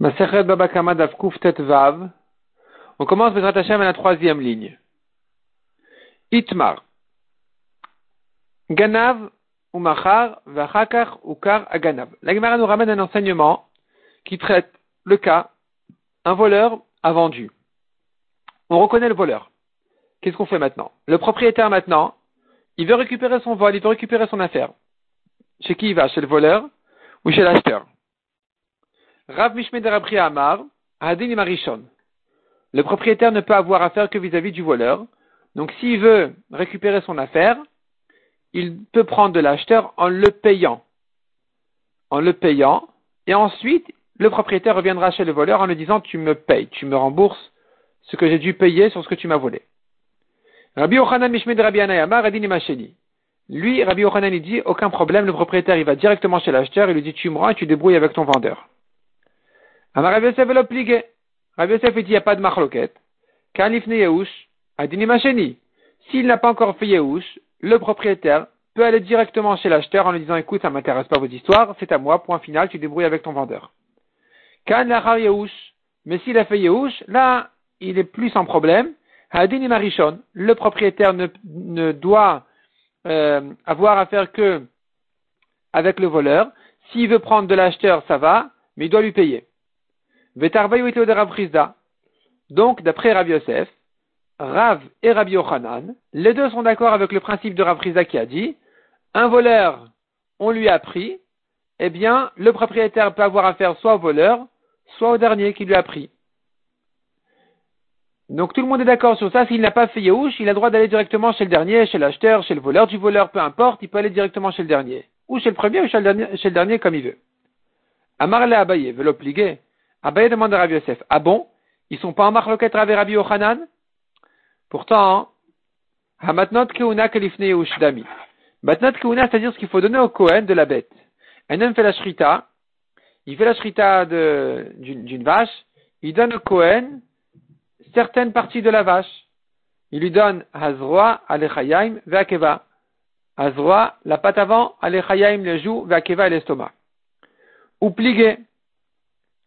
On commence Bezrat Hashem à la troisième ligne. Itmar. Ganav ou Machar, Vachakar ou Kar Aganav. La Gemara nous ramène un enseignement qui traite le cas, un voleur a vendu. On reconnaît le voleur. Qu'est-ce qu'on fait maintenant? Le propriétaire maintenant, il veut récupérer son vol, il veut récupérer son affaire. Chez qui il va? Chez le voleur ou chez l'acheteur? Rav Mishmed Amar, Adin Marishon. Le propriétaire ne peut avoir affaire que vis-à-vis du voleur. Donc s'il veut récupérer son affaire, il peut prendre de l'acheteur en le payant. En le payant. Et ensuite, le propriétaire reviendra chez le voleur en lui disant tu me payes, tu me rembourses ce que j'ai dû payer sur ce que tu m'as volé. Rabbi Yochanan Mishmed Rabbi Anayamar Adin. Lui, Rabbi Yochanan, il dit, aucun problème, le propriétaire, il va directement chez l'acheteur, il lui dit, tu me rends et tu débrouilles avec ton vendeur. Rabbi Yosef l'a plié. Rabbi Yosef dit, il n'y a pas de marloquette. Kalifne Yehush, Adini Macheni. S'il n'a pas encore fait Yehush, le propriétaire peut aller directement chez l'acheteur en lui disant, écoute, ça m'intéresse pas votre histoire, c'est à moi, point final, tu débrouilles avec ton vendeur. Kan Lachar Yehush. Mais s'il a fait Yehush, là, il est plus en problème. Adini Marishon. Le propriétaire ne, ne doit euh, avoir affaire que avec le voleur. S'il veut prendre de l'acheteur, ça va, mais il doit lui payer. Donc, d'après Rav Yosef, Rav et Rabbi Yochanan, les deux sont d'accord avec le principe de Rav Rizda qui a dit, un voleur, on lui a pris, eh bien, le propriétaire peut avoir affaire soit au voleur, soit au dernier qui lui a pris. Donc tout le monde est d'accord sur ça. S'il n'a pas fait Yehush, il a le droit d'aller directement chez le dernier, chez l'acheteur, chez le voleur du voleur, peu importe, il peut aller directement chez le dernier. Ou chez le premier ou chez le dernier, comme il veut. Amarle Abaye veut l'obliger. Abaye demande à Rabbi Yosef, ah bon, ils sont pas en marloquette avec Rabbi Yochanan? Pourtant, Hamatnot Keuna Kalifne Yehush Dami. Matnot Keuna, c'est-à-dire ce qu'il faut donner au Kohen de la bête. Un homme fait la shrita, il fait la shrita d'une vache, il donne au Kohen certaines parties de la vache. Il lui donne Hazroa, Alechayaim, Veakeva. Hazroa, la patte avant, Alechayaim, le joue, Veakeva et l'estomac. Ou pligué.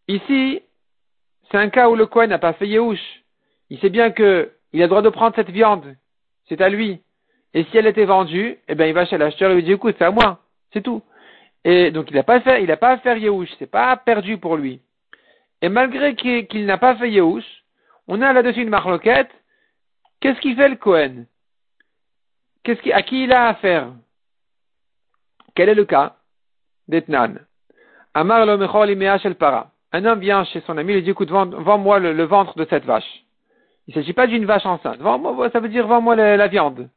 Ici, c'est un cas où le Kohen n'a pas fait Yehush. Il sait bien que il a le droit de prendre cette viande. C'est à lui. Et si elle était vendue, eh bien, il va chez l'acheteur et lui dit, écoute, c'est à moi. C'est tout. Et donc, il n'a pas fait, il n'a pas à faire Yehush. C'est pas perdu pour lui. Et malgré qu'il n'a pas fait Yehush, on a là-dessus une marloquette. Qu'est-ce qu'il fait le Cohen Qu'est-ce qui, À qui il a affaire? Quel est le cas d'Etnan? Amar lo shel para. Un homme vient chez son ami, il lui dit, écoute, vends-moi le, ventre de cette vache. Il ne s'agit pas d'une vache enceinte. Vends-moi, ça veut dire vends-moi la, viande.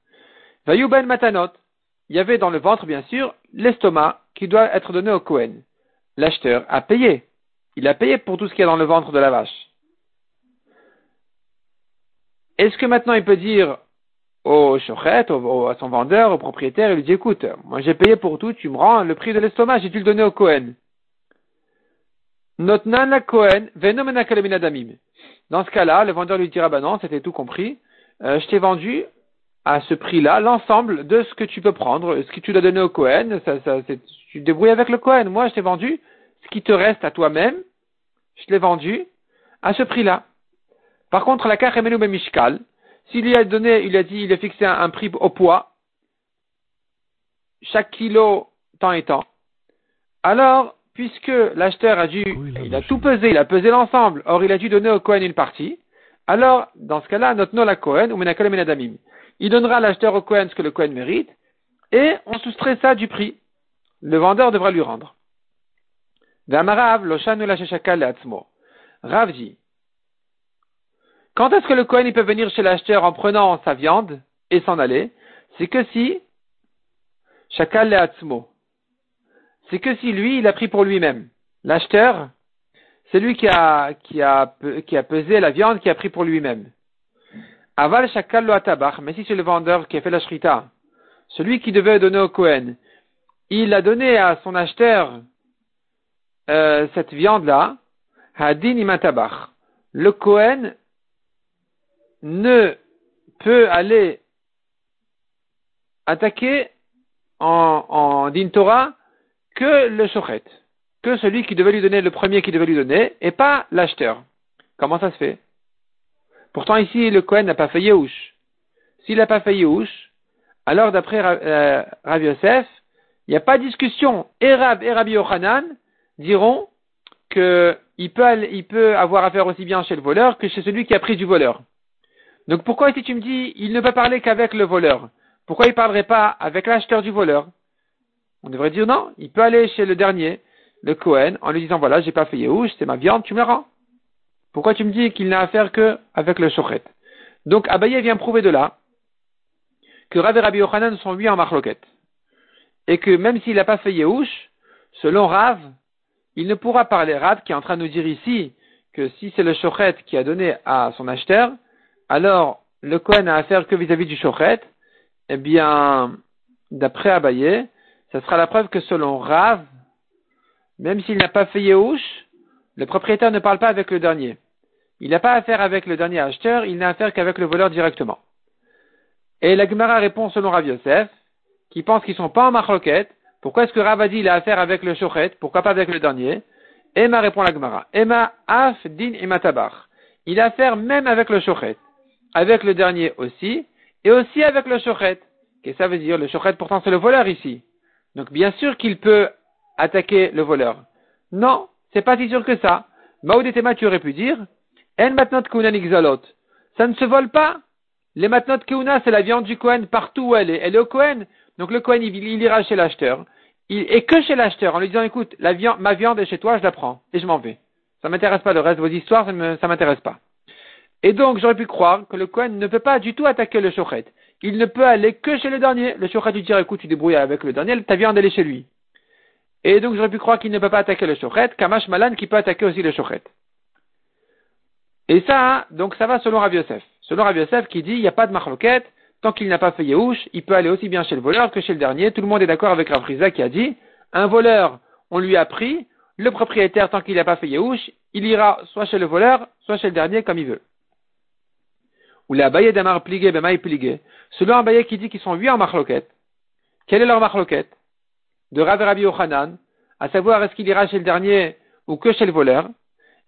Vayuben matanot. Il y avait dans le ventre, bien sûr, l'estomac qui doit être donné au Cohen. L'acheteur a payé. Il a payé pour tout ce qui est dans le ventre de la vache. Est-ce que maintenant il peut dire au chochet, à son vendeur, au propriétaire, il lui dit écoute, moi j'ai payé pour tout, tu me rends le prix de l'estomac, j'ai dû le donner au Cohen. Notnan Cohen, Dans ce cas-là, le vendeur lui dira bah non, c'était tout compris, euh, je t'ai vendu à ce prix-là l'ensemble de ce que tu peux prendre, ce que tu dois donner au Cohen, ça, ça, tu te débrouilles avec le Cohen. Moi, je t'ai vendu ce qui te reste à toi-même, je l'ai vendu à ce prix-là. Par contre, la Kachemenu Mishkal, s'il lui a donné, il a dit, il a fixé un, prix au poids, chaque kilo, temps et temps, alors, puisque l'acheteur a dû, il a tout pesé, il a pesé l'ensemble, or il a dû donner au Cohen une partie, alors, dans ce cas-là, notre la Cohen, ou Menadamim. Il donnera à l'acheteur au Cohen ce que le Cohen mérite, et on soustrait ça du prix. Le vendeur devra lui rendre. Rav dit, quand est-ce que le Cohen peut venir chez l'acheteur en prenant sa viande et s'en aller? C'est que si Shakal Atzmo. C'est que si lui, il a pris pour lui-même. L'acheteur, c'est lui qui a, pesé la viande, qui a pris pour lui-même. Aval Shakal Atabach, mais si c'est le vendeur qui a fait la shrita, celui qui devait donner au Cohen, il a donné à son acheteur euh, cette viande-là, Hadin Imatabach. Le Cohen ne peut aller attaquer en, en din Torah que le shochet. que celui qui devait lui donner le premier qui devait lui donner, et pas l'acheteur. Comment ça se fait? Pourtant ici, le Cohen n'a pas fait Yehush. S'il n'a pas fait Yehush, alors d'après euh, Rav Yosef, il n'y a pas de discussion. Et et Rabbi Yochanan diront qu'il peut, peut avoir affaire aussi bien chez le voleur que chez celui qui a pris du voleur. Donc pourquoi si tu me dis il ne peut parler qu'avec le voleur Pourquoi il ne parlerait pas avec l'acheteur du voleur? On devrait dire non, il peut aller chez le dernier, le Cohen, en lui disant voilà, j'ai pas fait Yehush, c'est ma viande, tu me la rends. Pourquoi tu me dis qu'il n'a affaire qu'avec le Shochet? Donc Abaye vient prouver de là que Rav et Rabbi Yochanan sont lui en marloquette. Et que même s'il n'a pas fait Yehush, selon Rav, il ne pourra parler Rav qui est en train de nous dire ici que si c'est le Shochet qui a donné à son acheteur, alors le Kohen a affaire que vis-à-vis du Shochet, eh bien, d'après Abaye, ça sera la preuve que selon Rav, même s'il n'a pas fait Yehush, le propriétaire ne parle pas avec le dernier. Il n'a pas affaire avec le dernier acheteur, il n'a affaire qu'avec le voleur directement. Et la Gemara répond selon Rav Yosef, qui pense qu'ils sont pas en marloquette. Pourquoi est-ce que Rav a dit il a affaire avec le shochet? Pourquoi pas avec le dernier? Emma répond la Gemara. Emma af din tabar. Il a affaire même avec le shochet. Avec le dernier aussi. Et aussi avec le shochet. Qu'est-ce que ça veut dire Le shochet pourtant c'est le voleur ici. Donc bien sûr qu'il peut attaquer le voleur. Non, c'est pas si sûr que ça. Maoudetema, tu aurais pu dire, en matnot kunan Ça ne se vole pas. Les matnot keuna, c'est la viande du Kohen partout où elle est. Elle est au Kohen. Donc le Kohen, il, ira chez l'acheteur. et que chez l'acheteur, en lui disant, écoute, la viande, ma viande est chez toi, je la prends. Et je m'en vais. Ça m'intéresse pas le reste de vos histoires, ça m'intéresse pas. Et donc, j'aurais pu croire que le Kohen ne peut pas du tout attaquer le Shochet. Il ne peut aller que chez le dernier. Le Shochet lui dire, écoute, tu débrouilles avec le dernier, ta viande elle est chez lui. Et donc, j'aurais pu croire qu'il ne peut pas attaquer le Shochet, Kamash Malan qui peut attaquer aussi le Shochet. Et ça, donc ça va selon Rav Yosef. Selon Rav Yosef qui dit, il n'y a pas de marloquette, tant qu'il n'a pas fait Yehush, il peut aller aussi bien chez le voleur que chez le dernier. Tout le monde est d'accord avec Rav Riza qui a dit, un voleur, on lui a pris, le propriétaire, tant qu'il n'a pas fait Yehush, il ira soit chez le voleur, soit chez le dernier comme il veut. Ou les abayé d'Amar pligué, Bemaï pligué. Selon Abaye qui dit qu'ils sont huit en marloquette, quelle est leur marloquette? De Rav Rabbi Yochanan, à savoir est-ce qu'il ira chez le dernier ou que chez le voleur?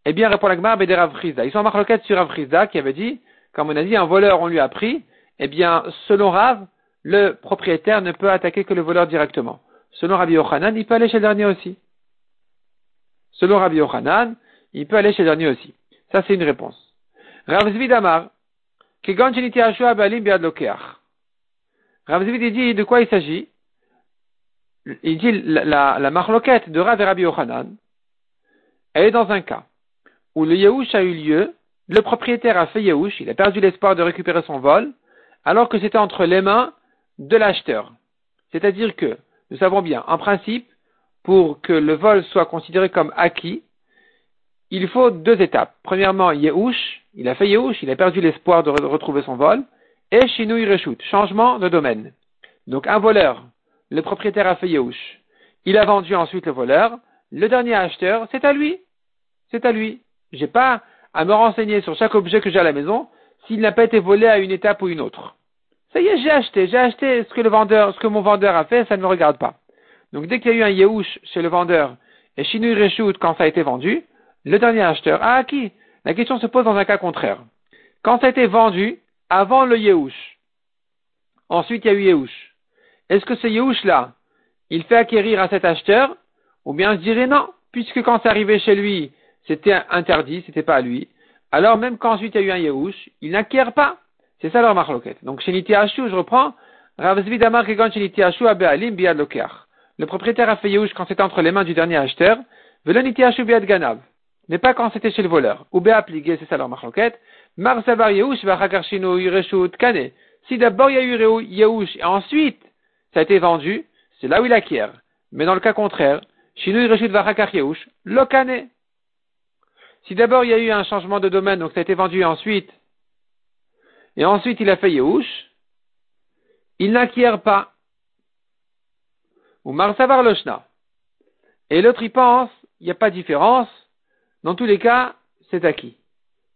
Eh bien, répond l'Agmar, de Rav Ils sont en marloquette sur Rav qui avait dit, comme on a dit, un voleur, on lui a pris. Eh bien, selon Rav, le propriétaire ne peut attaquer que le voleur directement. Selon Rabbi Yochanan, il peut aller chez le dernier aussi. Selon Rabbi Yochanan, il peut aller chez le dernier aussi. Ça, c'est une réponse. Rav Zvid dit de quoi il s'agit. Il dit la, la, de Rav et Rabbi elle est dans un cas où le Yahush a eu lieu, le propriétaire a fait Yahush, il a perdu l'espoir de récupérer son vol, alors que c'était entre les mains de l'acheteur. C'est-à-dire que, nous savons bien, en principe, pour que le vol soit considéré comme acquis, il faut deux étapes. Premièrement, Yehush, il a fait Yehush, il a perdu l'espoir de retrouver son vol, et Shinui Reshut, changement de domaine. Donc un voleur, le propriétaire a fait Yehush, il a vendu ensuite le voleur, le dernier acheteur, c'est à lui. C'est à lui. J'ai pas à me renseigner sur chaque objet que j'ai à la maison s'il n'a pas été volé à une étape ou une autre. Ça y est, j'ai acheté, j'ai acheté ce que le vendeur, ce que mon vendeur a fait, ça ne me regarde pas. Donc dès qu'il y a eu un Yehush chez le vendeur et Shinui Reshut quand ça a été vendu, le dernier acheteur a acquis. La question se pose dans un cas contraire. Quand ça a été vendu, avant le Yehush, ensuite il y a eu Yehush, est-ce que ce Yehush-là, il fait acquérir à cet acheteur, ou bien je dirais non, puisque quand c'est arrivé chez lui, c'était interdit, c'était pas à lui. Alors même quand ensuite il y a eu un Yehush, il n'acquiert pas. C'est ça leur marloquette. Donc chez Nitiashu, je reprends, le propriétaire a fait Yehush quand c'était entre les mains du dernier acheteur, Velo Nitiashu biad ganav. Mais pas quand c'était chez le voleur. Ou Béa pligué, c'est ça leur marloquette. Mar savar Yehush vachakarshino yireshut kane. Si d'abord il y a eu Yehush et ensuite ça a été vendu, c'est là où il acquiert. Mais dans le cas contraire, Shino yireshut vachakar Yehush, lokane. Si d'abord il y a eu un changement de domaine, donc ça a été vendu ensuite, et ensuite il a fait Yehush, il n'acquiert pas. Ou Marsavar Loshna. Et l'autre il pense, il n'y a pas de différence, dans tous les cas, c'est acquis.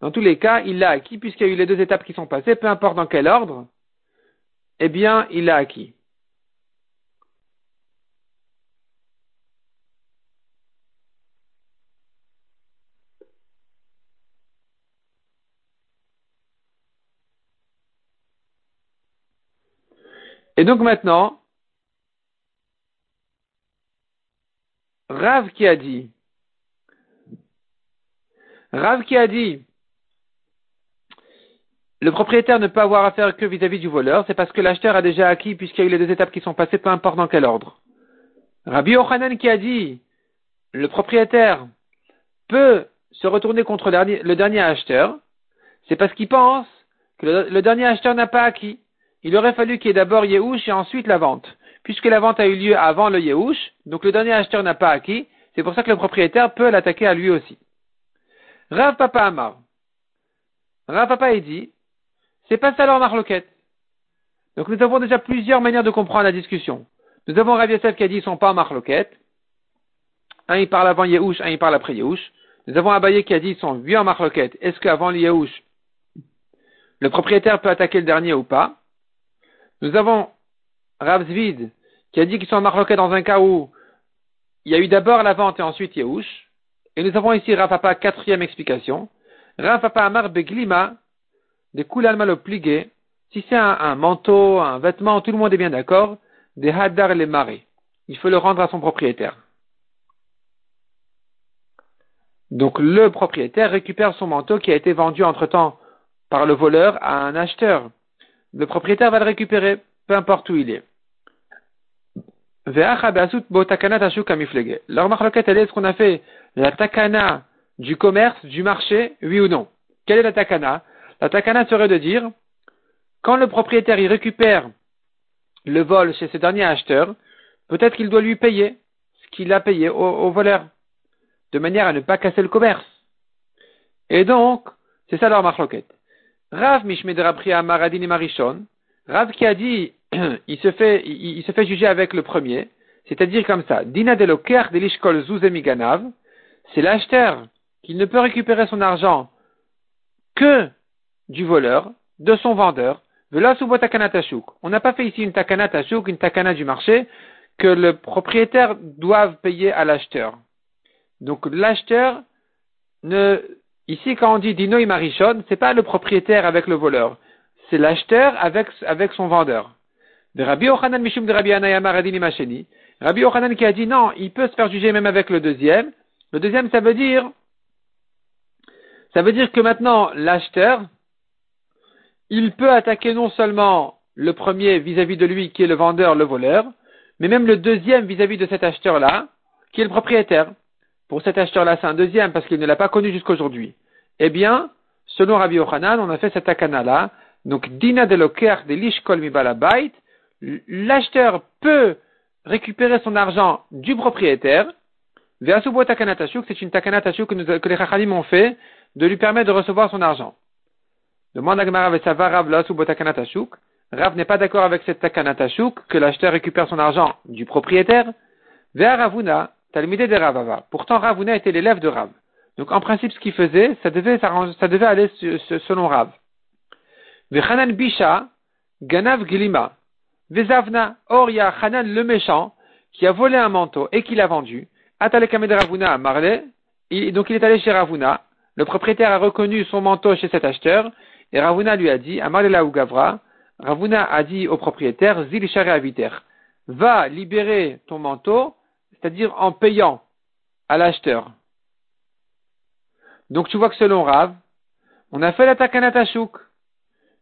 Dans tous les cas, il l'a acquis puisqu'il y a eu les deux étapes qui sont passées, peu importe dans quel ordre, eh bien, il l'a acquis. Et donc maintenant, Rav qui a dit Rav qui a dit, le propriétaire ne peut avoir affaire que vis-à-vis du voleur, c'est parce que l'acheteur a déjà acquis puisqu'il y a eu les deux étapes qui sont passées, peu importe dans quel ordre. Rabbi Ochanan qui a dit, le propriétaire peut se retourner contre le dernier acheteur, c'est parce qu'il pense que le, dernier acheteur n'a pas acquis. Il aurait fallu qu'il y ait d'abord Yehush et ensuite la vente. Puisque la vente a eu lieu avant le Yehush, donc le dernier acheteur n'a pas acquis, c'est pour ça que le propriétaire peut l'attaquer à lui aussi. Rav Papa Amar. Rav Papa est dit, c'est pas ça leur marloquette. Donc nous avons déjà plusieurs manières de comprendre la discussion. Nous avons Rav Yosef qui a dit ils sont pas en marloquette. Un il parle avant Yehush, un il parle après Yehush. Nous avons Abaye qui a dit ils sont huit en marloquette. Est-ce qu'avant Yehush, le propriétaire peut attaquer le dernier ou pas? Nous avons Rav Zvid qui a dit qu'ils sont en marloquette dans un cas où il y a eu d'abord la vente et ensuite Yehush. Et nous avons ici Rav Papa, quatrième explication. Rav Papa Amar Beglima des coulal malopligé, si c'est un, manteau, un vêtement, tout le monde est bien d'accord, des hadar les marées. Il faut le rendre à son propriétaire. Donc le propriétaire récupère son manteau qui a été vendu entre-temps par le voleur à un acheteur. Le propriétaire va le récupérer, peu importe où il est. Elle est ce qu'on a fait la takana du commerce, du marché, oui ou non. Quelle est la takana? La takana serait de dire, quand le propriétaire y récupère le vol chez ce dernier acheteur, peut-être qu'il doit lui payer ce qu'il a payé au, voleur, de manière à ne pas casser le commerce. Et donc, c'est ça leur marloquette. Rav Mishmedrapria Maradini Marichon, Rav qui a dit, il se fait, juger avec le premier, c'est-à-dire comme ça, Dina de delishkol zuzemiganav, c'est l'acheteur qui ne peut récupérer son argent que du voleur, de son vendeur, on n'a pas fait ici une takana tashuk, une takana du marché, que le propriétaire doive payer à l'acheteur. Donc l'acheteur ici quand on dit dino ce c'est pas le propriétaire avec le voleur, c'est l'acheteur avec, avec son vendeur. De Rabbi Ochanan Mishum de Rabbi Rabbi Ochanan qui a dit non, il peut se faire juger même avec le deuxième. Le deuxième, ça veut dire, ça veut dire que maintenant l'acheteur, il peut attaquer non seulement le premier vis-à-vis de lui qui est le vendeur, le voleur, mais même le deuxième vis-à-vis de cet acheteur-là, qui est le propriétaire. Pour cet acheteur-là, c'est un deuxième parce qu'il ne l'a pas connu jusqu'aujourd'hui. Eh bien, selon Rabbi Yochanan, on a fait cette takana-là. Donc, dina de loker de lishkol balabait, l'acheteur peut récupérer son argent du propriétaire. Veasubo takanatashuk, c'est une takanatashuk que, les chachalim ont fait de lui permettre de recevoir son argent. Demande à Gemara avec sa Rav Rav n'est pas d'accord avec cette takanatashuk que l'acheteur récupère son argent du propriétaire. Vers Ravuna, talmidé de Ravava. Pourtant, Ravuna était l'élève de Rav. Donc, en principe, ce qu'il faisait, ça devait, aller selon Rav. Vechanan Bisha, Ganav Gilima. Vezavna, or Hanan le méchant, qui a volé un manteau et qui l'a vendu. Atalekamed Ravuna à Marley. donc il est allé chez Ravuna. Le propriétaire a reconnu son manteau chez cet acheteur et Ravuna lui a dit, Amalela ou Gavra, Ravuna a dit au propriétaire, Zil Aviter, va libérer ton manteau, c'est-à-dire en payant à l'acheteur. Donc tu vois que selon Rav, on a fait la takanatashuk,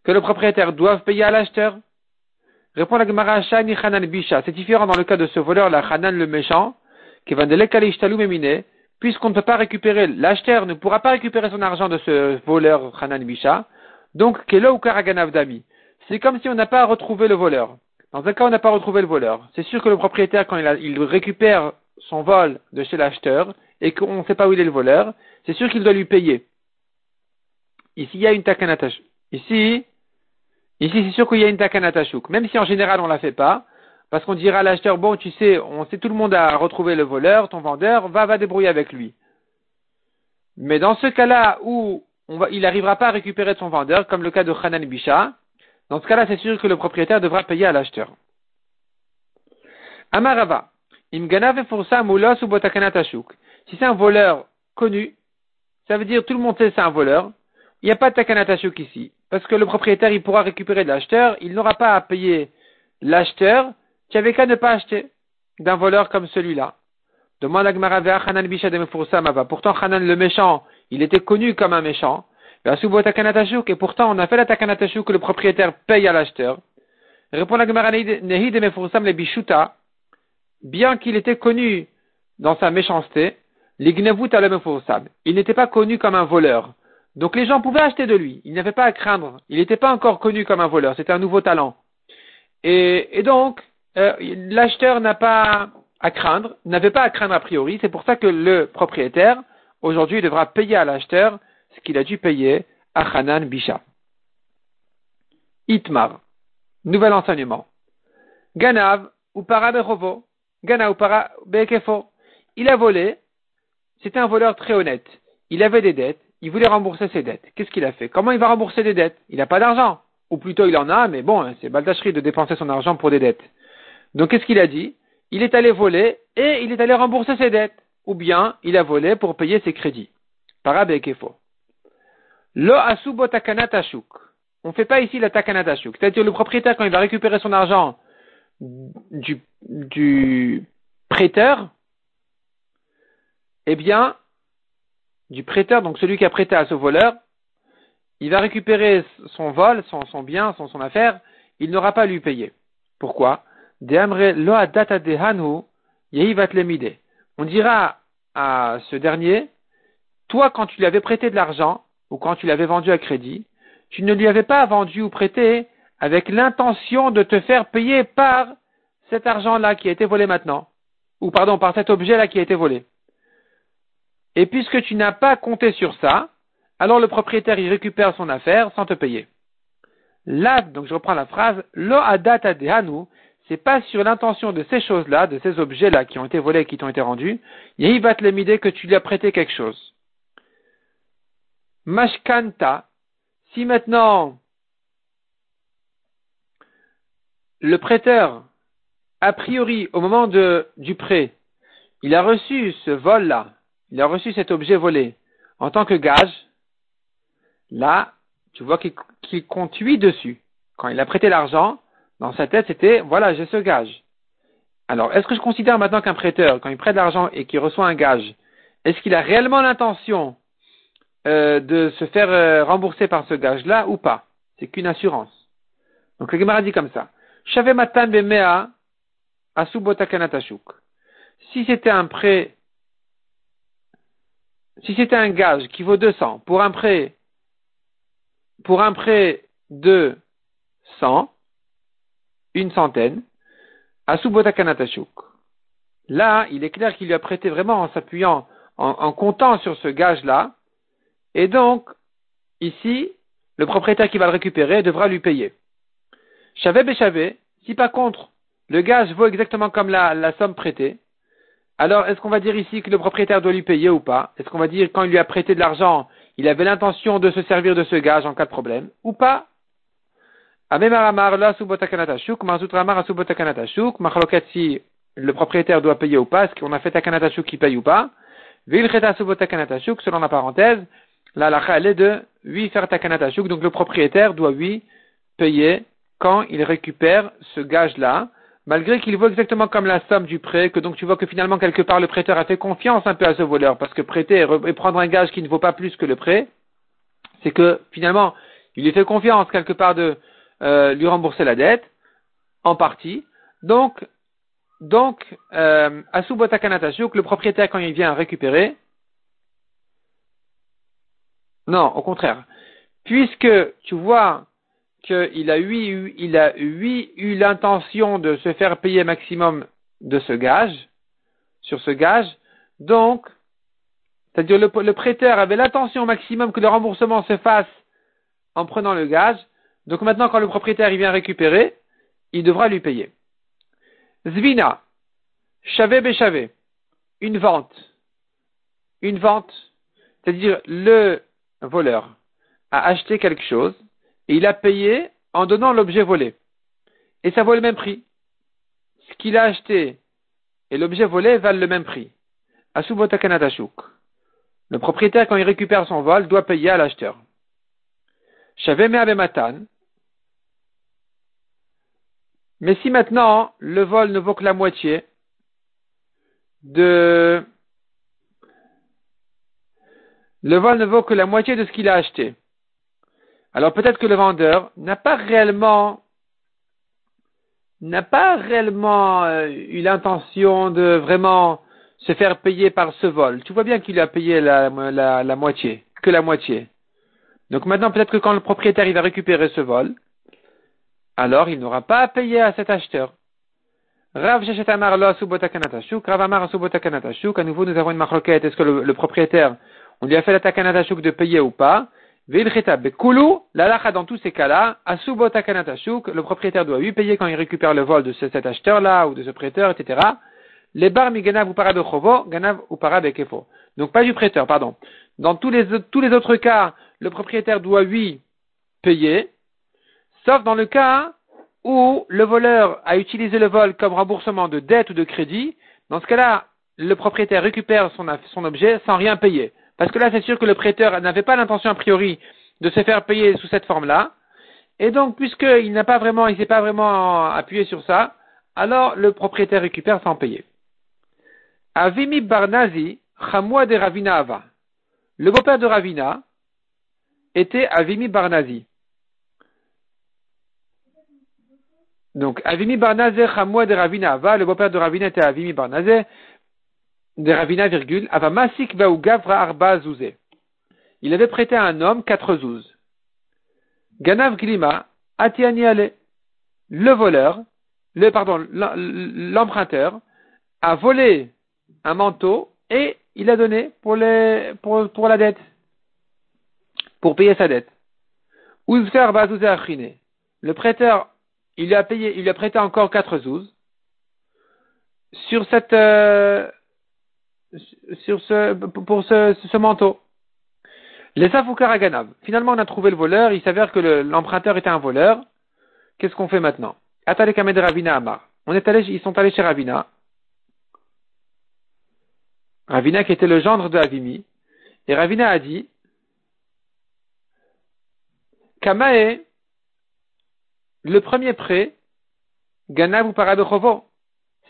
que le propriétaire doit payer à l'acheteur. Répond la Gemara Shani Hanan Bisha. C'est différent dans le cas de ce voleur, la Hanan le méchant, puisqu'on ne peut pas récupérer, l'acheteur ne pourra pas récupérer son argent de ce voleur Hanan Bisha, donc, Kelo ou Dami. C'est comme si on n'a pas retrouvé le voleur. Dans un cas, on n'a pas retrouvé le voleur. C'est sûr que le propriétaire, quand il, récupère son vol de chez l'acheteur et qu'on ne sait pas où il est le voleur, c'est sûr qu'il doit lui payer. Ici, il y a une takanatashuk. Ici, ici, c'est sûr qu'il y a une takanatashuk. Même si en général, on ne la fait pas, parce qu'on dira à l'acheteur, bon, tu sais, on sait tout le monde a retrouvé le voleur, ton vendeur, va, va débrouiller avec lui. Mais dans ce cas-là où il n'arrivera pas à récupérer son vendeur, comme le cas de Hanan Bisha. Dans ce cas-là, c'est sûr que le propriétaire devra payer à l'acheteur. Amarava. Si c'est un voleur connu, ça veut dire tout le monde sait c'est un voleur. Il n'y a pas de takanatashuk ici. Parce que le propriétaire, il pourra récupérer de l'acheteur, il n'aura pas à payer l'acheteur, tu avais qu'à ne pas acheter d'un voleur comme celui-là. Demande à Gmaravea Hanan Bisha de Pourtant, Hanan le méchant, il était connu comme un méchant. Et pourtant, on a fait la takanatashuk que le propriétaire paye à l'acheteur. Répond la Gemara Nehi de Mefursam le Bishuta, bien qu'il était connu dans sa méchanceté, l'Ignavut al il n'était pas connu comme un voleur. Donc les gens pouvaient acheter de lui. Il n'avait pas à craindre. Il n'était pas encore connu comme un voleur. C'était un nouveau talent. Et, donc, euh, l'acheteur n'a pas à craindre, n'avait pas à craindre a priori. C'est pour ça que le propriétaire, aujourd'hui, devra payer à l'acheteur ce qu'il a dû payer à Hanan Bisha. Itmar. Nouvel enseignement. Ganav ou para berovo. Ganav ou para bekefo. Il a volé. C'était un voleur très honnête. Il avait des dettes il voulait rembourser ses dettes. Qu'est-ce qu'il a fait? Comment il va rembourser des dettes? Il n'a pas d'argent. Ou plutôt il en a, mais bon, hein, c'est baldacherie de dépenser son argent pour des dettes. Donc qu'est-ce qu'il a dit? Il est allé voler et il est allé rembourser ses dettes. Ou bien il a volé pour payer ses crédits. Parab et Kefo. Lo asubo takanatashuk. On ne fait pas ici la takanatashuk. C'est-à-dire le propriétaire, quand il va récupérer son argent du, prêteur, eh bien, du prêteur, donc celui qui a prêté à ce voleur, il va récupérer son vol, son, son bien, son, son affaire, il n'aura pas à lui payer. Pourquoi? On dira à ce dernier, toi quand tu lui avais prêté de l'argent, ou quand tu l'avais vendu à crédit, tu ne lui avais pas vendu ou prêté avec l'intention de te faire payer par cet argent-là qui a été volé maintenant, ou pardon, par cet objet-là qui a été volé. Et puisque tu n'as pas compté sur ça, alors le propriétaire y récupère son affaire sans te payer. Là, donc je reprends la phrase, lo adata dehanu, c'est pas sur l'intention de ces choses-là, de ces objets-là qui ont été volés et qui t'ont été rendus, va te l'idée que tu lui as prêté quelque chose. Mashkanta, si maintenant le prêteur, a priori, au moment du prêt, il a reçu ce vol-là, il a reçu cet objet volé en tant que gage, là, tu vois qu'il compte dessus. Quand il a prêté l'argent, dans sa tête, c'était, voilà, j'ai ce gage. Alors, est-ce que je considère maintenant qu'un prêteur, quand il prête l'argent et qu'il reçoit un gage, est-ce qu'il a réellement l'intention euh, de se faire euh, rembourser par ce gage-là ou pas? C'est qu'une assurance. Donc, le Gemara dit comme ça. Si c'était un prêt si c'était un gage qui vaut 200 pour un prêt, pour un prêt de 100, une centaine, à Subotakanatashuk. Là, il est clair qu'il lui a prêté vraiment en s'appuyant, en, comptant sur ce gage-là, et donc, ici, le propriétaire qui va le récupérer devra lui payer. Chavé Béchavé, si par contre, le gage vaut exactement comme la somme prêtée, alors, est-ce qu'on va dire ici que le propriétaire doit lui payer ou pas? Est-ce qu'on va dire quand il lui a prêté de l'argent, il avait l'intention de se servir de ce gage en cas de problème ou pas? Le propriétaire doit payer ou pas, est-ce qu'on a fait takanatashuk qui paye ou pas? Selon la parenthèse, la lacha elle est de lui faire takanatashuk, donc le propriétaire doit lui payer quand il récupère ce gage-là, malgré qu'il vaut exactement comme la somme du prêt, que donc tu vois que finalement quelque part le prêteur a fait confiance un peu à ce voleur, parce que prêter et prendre un gage qui ne vaut pas plus que le prêt, c'est que finalement il lui fait confiance quelque part de euh, lui rembourser la dette, en partie. Donc, donc, euh, le propriétaire quand il vient récupérer, non, au contraire, puisque tu vois qu'il a eu, il a eu l'intention de se faire payer maximum de ce gage, sur ce gage, donc, c'est-à-dire le, le, prêteur avait l'intention maximum que le remboursement se fasse en prenant le gage, donc maintenant quand le propriétaire vient récupérer, il devra lui payer. Zvina, chavé béchavé, une vente, une vente, c'est-à-dire le voleur a acheté quelque chose, et il a payé en donnant l'objet volé. Et ça vaut le même prix. Ce qu'il a acheté et l'objet volé valent le même prix. Le propriétaire, quand il récupère son vol, doit payer à l'acheteur. Mais si maintenant le vol ne vaut que la moitié de le vol ne vaut que la moitié de ce qu'il a acheté. Alors peut-être que le vendeur n'a pas réellement n'a pas réellement euh, eu l'intention de vraiment se faire payer par ce vol. Tu vois bien qu'il a payé la, moitié, que la moitié. Donc maintenant, peut-être que quand le propriétaire va récupérer ce vol, alors il n'aura pas à payer à cet acheteur. Rav Amar Lo Rav Amar à nouveau nous avons une marloquette, est-ce que le, propriétaire, on lui a fait la Takanatashuk de payer ou pas? Bekulu, la dans tous ces cas-là, Asubo Takanatashuk, le propriétaire doit lui payer quand il récupère le vol de cet acheteur-là ou de ce prêteur, etc. Les bar mi ganav ou para chovo, ganav ou para kefo. Donc pas du prêteur, pardon. Dans tous les, tous les autres cas, le propriétaire doit lui payer, sauf dans le cas où le voleur a utilisé le vol comme remboursement de dette ou de crédit. Dans ce cas-là, le propriétaire récupère son, objet sans rien payer. Parce que là, c'est sûr que le prêteur n'avait pas l'intention a priori de se faire payer sous cette forme-là. Et donc, puisqu'il n'a pas vraiment, il s'est pas vraiment appuyé sur ça, alors le propriétaire récupère sans payer. Avimi Barnazi, Chamoua de Ravina Ava. Le beau-père de Ravina était Avimi Barnazi. Donc, Avimi Barnaze Chamoua de Ravina Ava, le beau-père de Ravina était Avimi Barnaze, de Ravina, virgule, Ava Masik Gavra Arba Zouzé. Il avait prêté à un homme quatre zouzes. Ganav Glima, Atiani Ale. Le voleur, le, pardon, l'emprunteur, a volé un manteau et il a donné pour, les, pour, la dette, pour payer sa dette. Le prêteur, il lui a payé, il lui a prêté encore quatre zouz sur cette, euh, sur ce, pour ce, ce manteau. Les Ganav. Finalement, on a trouvé le voleur. Il s'avère que l'emprunteur était un voleur. Qu'est-ce qu'on fait maintenant? Atale Kamed Ravina Amar. On est allé, ils sont allés chez Ravina. Ravina qui était le gendre de Avimi. Et Ravina a dit, Kamae, le premier prêt, Ganav ou Paradochovo.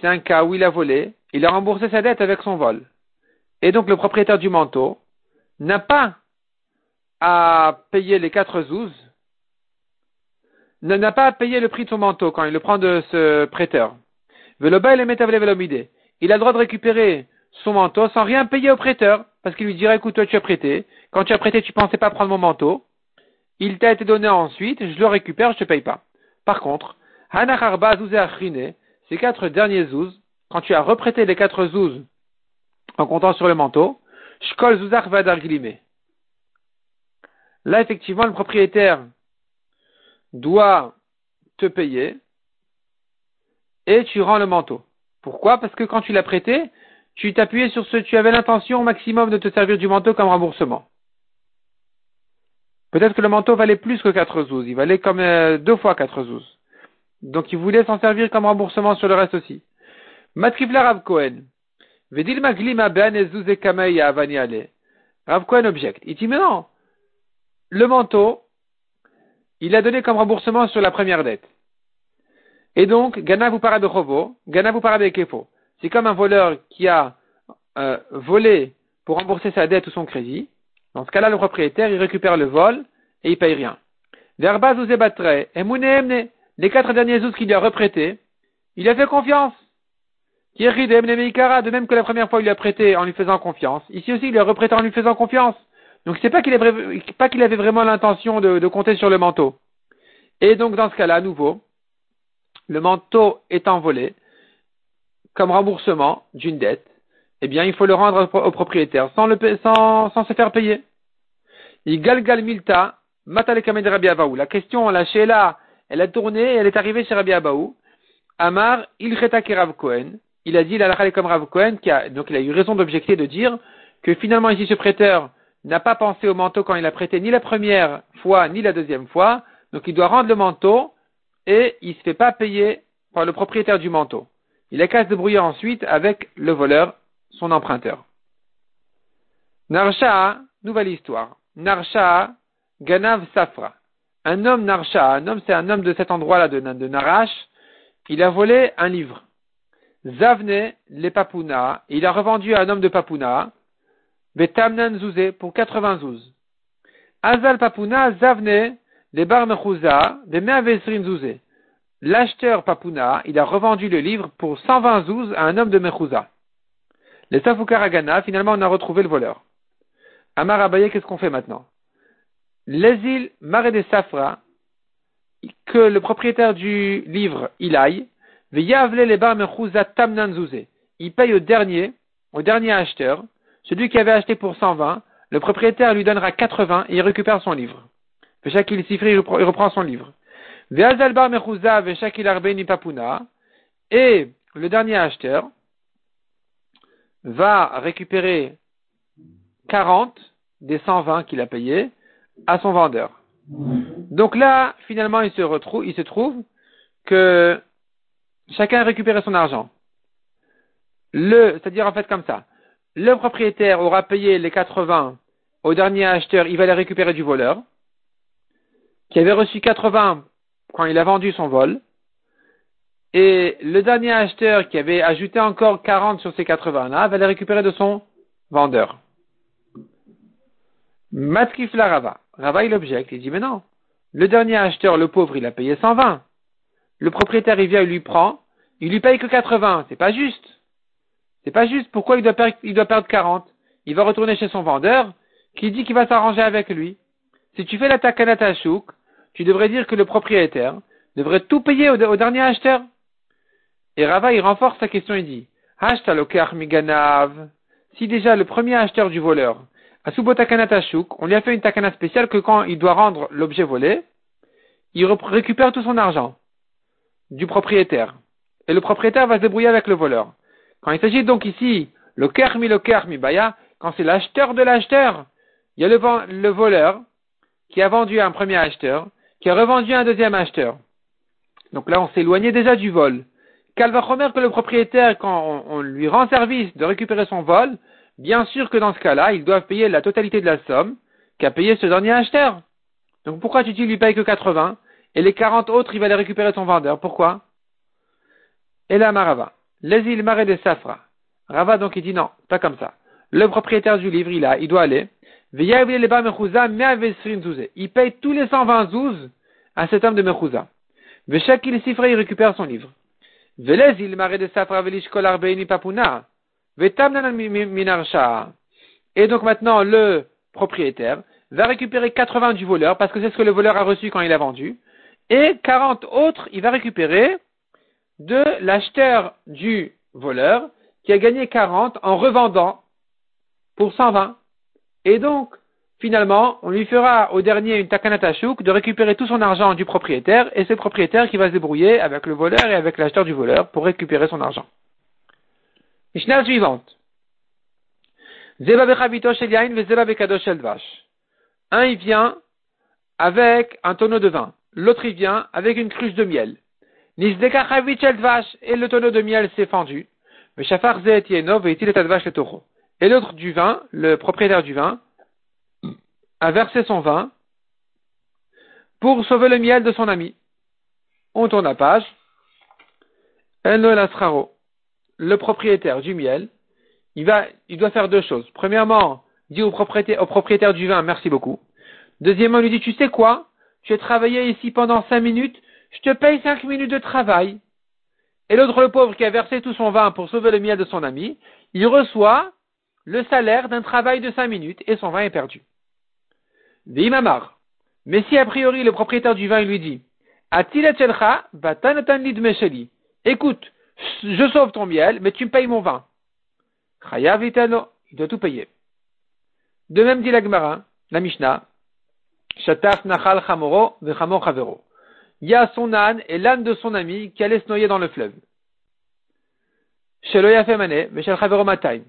C'est un cas où il a volé, il a remboursé sa dette avec son vol. Et donc le propriétaire du manteau n'a pas à payer les quatre zouz, n'a pas à payer le prix de son manteau quand il le prend de ce prêteur. Il a le droit de récupérer son manteau sans rien payer au prêteur, parce qu'il lui dirait, écoute, toi tu as prêté, quand tu as prêté, tu pensais pas prendre mon manteau, il t'a été donné ensuite, je le récupère, je te paye pas. Par contre, ces quatre derniers zouz, quand tu as reprêté les quatre zouz en comptant sur le manteau, shkol Là, effectivement, le propriétaire doit te payer et tu rends le manteau. Pourquoi? Parce que quand tu l'as prêté, tu t'appuyais sur ce, tu avais l'intention au maximum de te servir du manteau comme remboursement. Peut-être que le manteau valait plus que 4 zouz, il valait comme euh, deux fois 4 zouz. Donc il voulait s'en servir comme remboursement sur le reste aussi. Matrifla Rav Cohen. Vedil maglima ben kamei avani ale. Rav Cohen objecte. Il dit mais non. Le manteau, il a donné comme remboursement sur la première dette. Et donc, Gana vous para de Chovo, Gana vous para de Kefo. C'est comme un voleur qui a euh, volé pour rembourser sa dette ou son crédit. Dans ce cas-là, le propriétaire, il récupère le vol et il paye rien. Verba les quatre derniers zouz qu'il lui a reprêtés, il a fait confiance. De même que la première fois, il lui a prêté en lui faisant confiance. Ici aussi, il lui a reprêté en lui faisant confiance. Donc, c'est pas qu'il pas qu'il avait vraiment l'intention de, compter sur le manteau. Et donc, dans ce cas-là, à nouveau, le manteau étant volé, comme remboursement d'une dette, eh bien, il faut le rendre au propriétaire sans se faire payer. Il galgal milta, matale Rabbi La question, la là, elle a tourné elle est arrivée chez Rabbi Abaou. Amar, il Rav Cohen. Il a dit, la comme Rav a, donc il a eu raison d'objecter de dire que finalement ici ce prêteur n'a pas pensé au manteau quand il a prêté ni la première fois ni la deuxième fois. Donc il doit rendre le manteau et il ne se fait pas payer par le propriétaire du manteau. Il a qu'à se débrouiller ensuite avec le voleur, son emprunteur. Narsha, nouvelle histoire. Narsha, Ganav Safra. Un homme Narsha, un homme c'est un homme de cet endroit-là de, de il a volé un livre. Zavne les Papuna, il a revendu à un homme de Papuna, Betamnan Zouzé, pour 80 zouz. Azal Papuna, Zavne les Bar Mechouza, Bemeavesrin Zouzé. L'acheteur Papuna, il a revendu le livre pour 120 zouz à un homme de Mechouza. Les Safukaragana, finalement, on a retrouvé le voleur. Amar Abaye, qu'est-ce qu'on fait maintenant? Les îles Mare des Safra, que le propriétaire du livre, il aille, les il paye au dernier, au dernier acheteur, celui qui avait acheté pour 120, le propriétaire lui donnera 80 et il récupère son livre. il reprend son livre. Et le dernier acheteur va récupérer 40 des 120 qu'il a payés à son vendeur. Donc là, finalement, il se retrouve, il se trouve que chacun a récupéré son argent. Le, c'est-à-dire en fait comme ça. Le propriétaire aura payé les 80 au dernier acheteur, il va les récupérer du voleur, qui avait reçu 80 quand il a vendu son vol. Et le dernier acheteur qui avait ajouté encore 40 sur ces 80-là va les récupérer de son vendeur. Matkif la Rava. Rava, il objecte. Il dit, mais non. Le dernier acheteur, le pauvre, il a payé 120. Le propriétaire, il vient, il lui prend. Il lui paye que 80. C'est pas juste. C'est pas juste. Pourquoi il doit, perdre, il doit perdre 40? Il va retourner chez son vendeur, qui dit qu'il va s'arranger avec lui. Si tu fais la takanata tu devrais dire que le propriétaire devrait tout payer au, dernier acheteur. Et Rava, il renforce sa question, il dit, miganav. Si déjà le premier acheteur du voleur, on lui a fait une takana spéciale que quand il doit rendre l'objet volé, il récupère tout son argent du propriétaire. Et le propriétaire va se débrouiller avec le voleur. Quand il s'agit donc ici, le kermi, le kermi, baya, quand c'est l'acheteur de l'acheteur, il y a le, voleur qui a vendu à un premier acheteur, qui a revendu à un deuxième acheteur. Donc là, on s'éloignait déjà du vol. Calvachomer que le propriétaire, quand on, lui rend service de récupérer son vol, bien sûr que dans ce cas-là, ils doivent payer la totalité de la somme qu'a payé ce dernier acheteur. Donc pourquoi tu ne lui payes que 80 et les 40 autres, il va les récupérer son vendeur? Pourquoi? Et là, Marava, les îles Marais des Safra. Rava donc il dit non, pas comme ça. Le propriétaire du livre, il a, il doit aller. Il paye tous les 120 zouz à cet homme de Mechouza. Chaque il il récupère son livre. Velez il Marais des Safra velishkol arbeini papuna. Et donc maintenant, le propriétaire va récupérer 80 du voleur, parce que c'est ce que le voleur a reçu quand il a vendu, et 40 autres, il va récupérer de l'acheteur du voleur, qui a gagné 40 en revendant pour 120. Et donc, finalement, on lui fera au dernier une takanatachouk de récupérer tout son argent du propriétaire, et c'est le propriétaire qui va se débrouiller avec le voleur et avec l'acheteur du voleur pour récupérer son argent. Mishnah suivante. Un, il vient avec un tonneau de vin. L'autre, il vient avec une cruche de miel. Nizdeka dvash. Et le tonneau de miel s'est fendu. Shafar et. Et l'autre du vin, le propriétaire du vin, a versé son vin pour sauver le miel de son ami. On tourne la page. El le propriétaire du miel, il va, il doit faire deux choses. Premièrement, dit au propriétaire, du vin, merci beaucoup. Deuxièmement, il lui dit, tu sais quoi? As travaillé ici pendant cinq minutes, je te paye cinq minutes de travail. Et l'autre, le pauvre qui a versé tout son vin pour sauver le miel de son ami, il reçoit le salaire d'un travail de cinq minutes et son vin est perdu. Vimamar. Mais si a priori le propriétaire du vin lui dit, écoute, je sauve ton miel, mais tu me payes mon vin. Chayav il doit tout payer. De même dit la la Mishnah, Shataf nachal chamoro vechamor chavero. Il y a son âne et l'âne de son ami qui allait se noyer dans le fleuve. Shelo fait mané, mais chavero matay.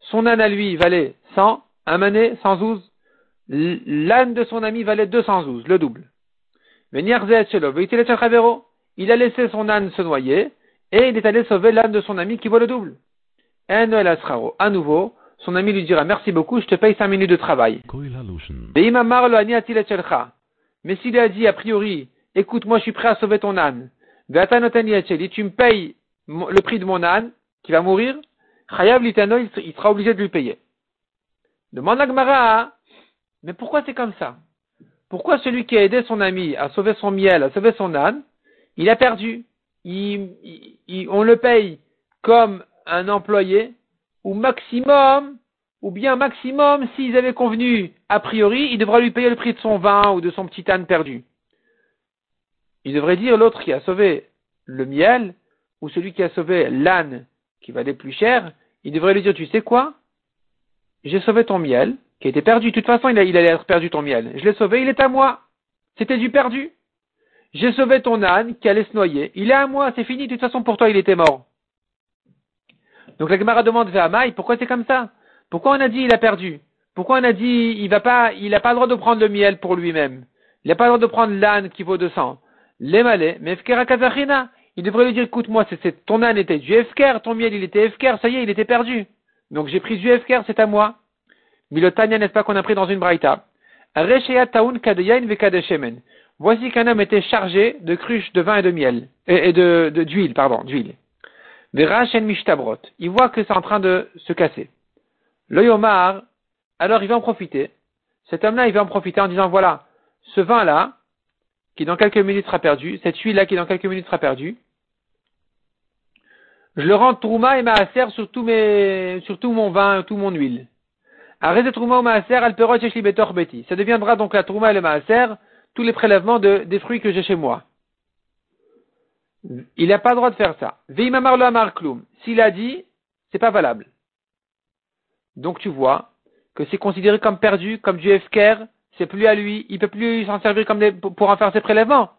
Son âne à lui valait 100, un mané 112. L'âne de son ami valait 212, le double. Mais shelo, il a laissé son âne se noyer, et il est allé sauver l'âme de son ami qui vaut le double. À nouveau, son ami lui dira merci beaucoup, je te paye cinq minutes de travail. Mais s'il a dit a priori, écoute, moi je suis prêt à sauver ton âne, tu me payes le prix de mon âne, qui va mourir, il sera obligé de lui payer. Demande la Gemara, mais pourquoi c'est comme ça? Pourquoi celui qui a aidé son ami à sauver son miel, à sauver son âne, il a perdu? Il, On le paye comme un employé, ou maximum, ou bien maximum, s'ils avaient convenu a priori, il devra lui payer le prix de son vin ou de son petit âne perdu. Il devrait dire l'autre qui a sauvé le miel, ou celui qui a sauvé l'âne qui valait plus cher, il devrait lui dire, tu sais quoi? J'ai sauvé ton miel, qui était perdu. De toute façon, il, allait être perdu ton miel. Je l'ai sauvé, il est à moi. C'était du perdu. J'ai sauvé ton âne qui allait se noyer. Il est à moi, c'est fini. De toute façon, pour toi, il était mort. Donc la Gemara demande vers Amaï, pourquoi c'est comme ça? Pourquoi on a dit il a perdu? Pourquoi on a dit il va pas, il n'a pas le droit de prendre le miel pour lui-même? Il n'a pas le droit de prendre l'âne qui vaut 200. Les malais, mais Kazachina, il devrait lui dire, écoute, moi, c'est, ton âne était du Efker, ton miel, il était Efker, ça y est, il était perdu. Donc j'ai pris du Efker, c'est à moi. Milotania, n'est-ce pas qu'on a pris dans une braïta? Voici qu'un homme était chargé de cruches de vin et de miel, et, de, d'huile, pardon, d'huile. mishtabrot. Il voit que c'est en train de se casser. L'oyomar, alors il va en profiter. Cet homme-là, il va en profiter en disant, voilà, ce vin-là, qui dans quelques minutes sera perdu, cette huile-là qui dans quelques minutes sera perdue, je le rends Trouma et Maaser sur tout, sur tout mon vin, toute mon huile. Arrêtez Trouma ou Maaser, Alperot Beti. Ça deviendra donc la Trouma et le Maaser, tous les prélèvements de, des fruits que j'ai chez moi. Il n'a pas le droit de faire ça. S'il a dit, c'est pas valable. Donc tu vois que c'est considéré comme perdu, comme du FKR, c'est plus à lui, il peut plus s'en servir pour en faire ses prélèvements.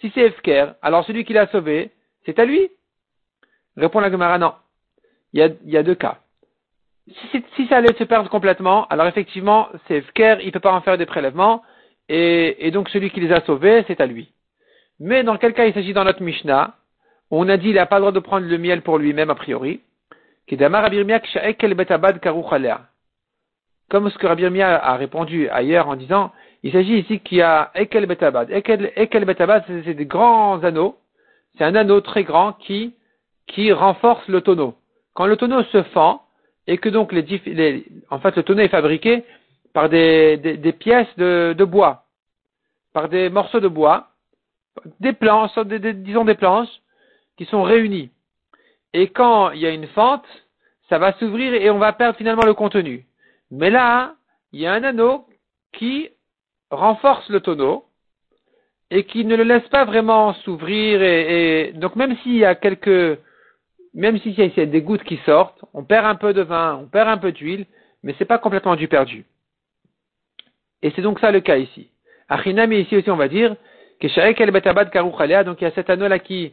Si c'est FKR, alors celui qui l'a sauvé, c'est à lui. Répond la Gemara, non. Il y a, deux cas. Si, si, ça allait se perdre complètement, alors effectivement, c'est FKR, il peut pas en faire des prélèvements, et, et, donc celui qui les a sauvés, c'est à lui. Mais dans quel cas il s'agit dans notre Mishnah, on a dit qu'il n'a pas le droit de prendre le miel pour lui-même a priori, comme ce que Rabbi a répondu ailleurs en disant, il s'agit ici qu'il y a Ekel Betabad. Ekel, Betabad, c'est des grands anneaux. C'est un anneau très grand qui qui renforce le tonneau. Quand le tonneau se fend, et que donc les, en fait le tonneau est fabriqué par des, des, pièces de, de, bois, par des morceaux de bois, des planches, des, disons des planches, qui sont réunies. Et quand il y a une fente, ça va s'ouvrir et on va perdre finalement le contenu. Mais là, il y a un anneau qui renforce le tonneau et qui ne le laisse pas vraiment s'ouvrir et, et donc même s'il y a quelques même s'il y a des gouttes qui sortent, on perd un peu de vin, on perd un peu d'huile, mais c'est pas complètement du perdu. Et c'est donc ça le cas ici. Achinami ici aussi on va dire que donc il y a cet anneau là qui,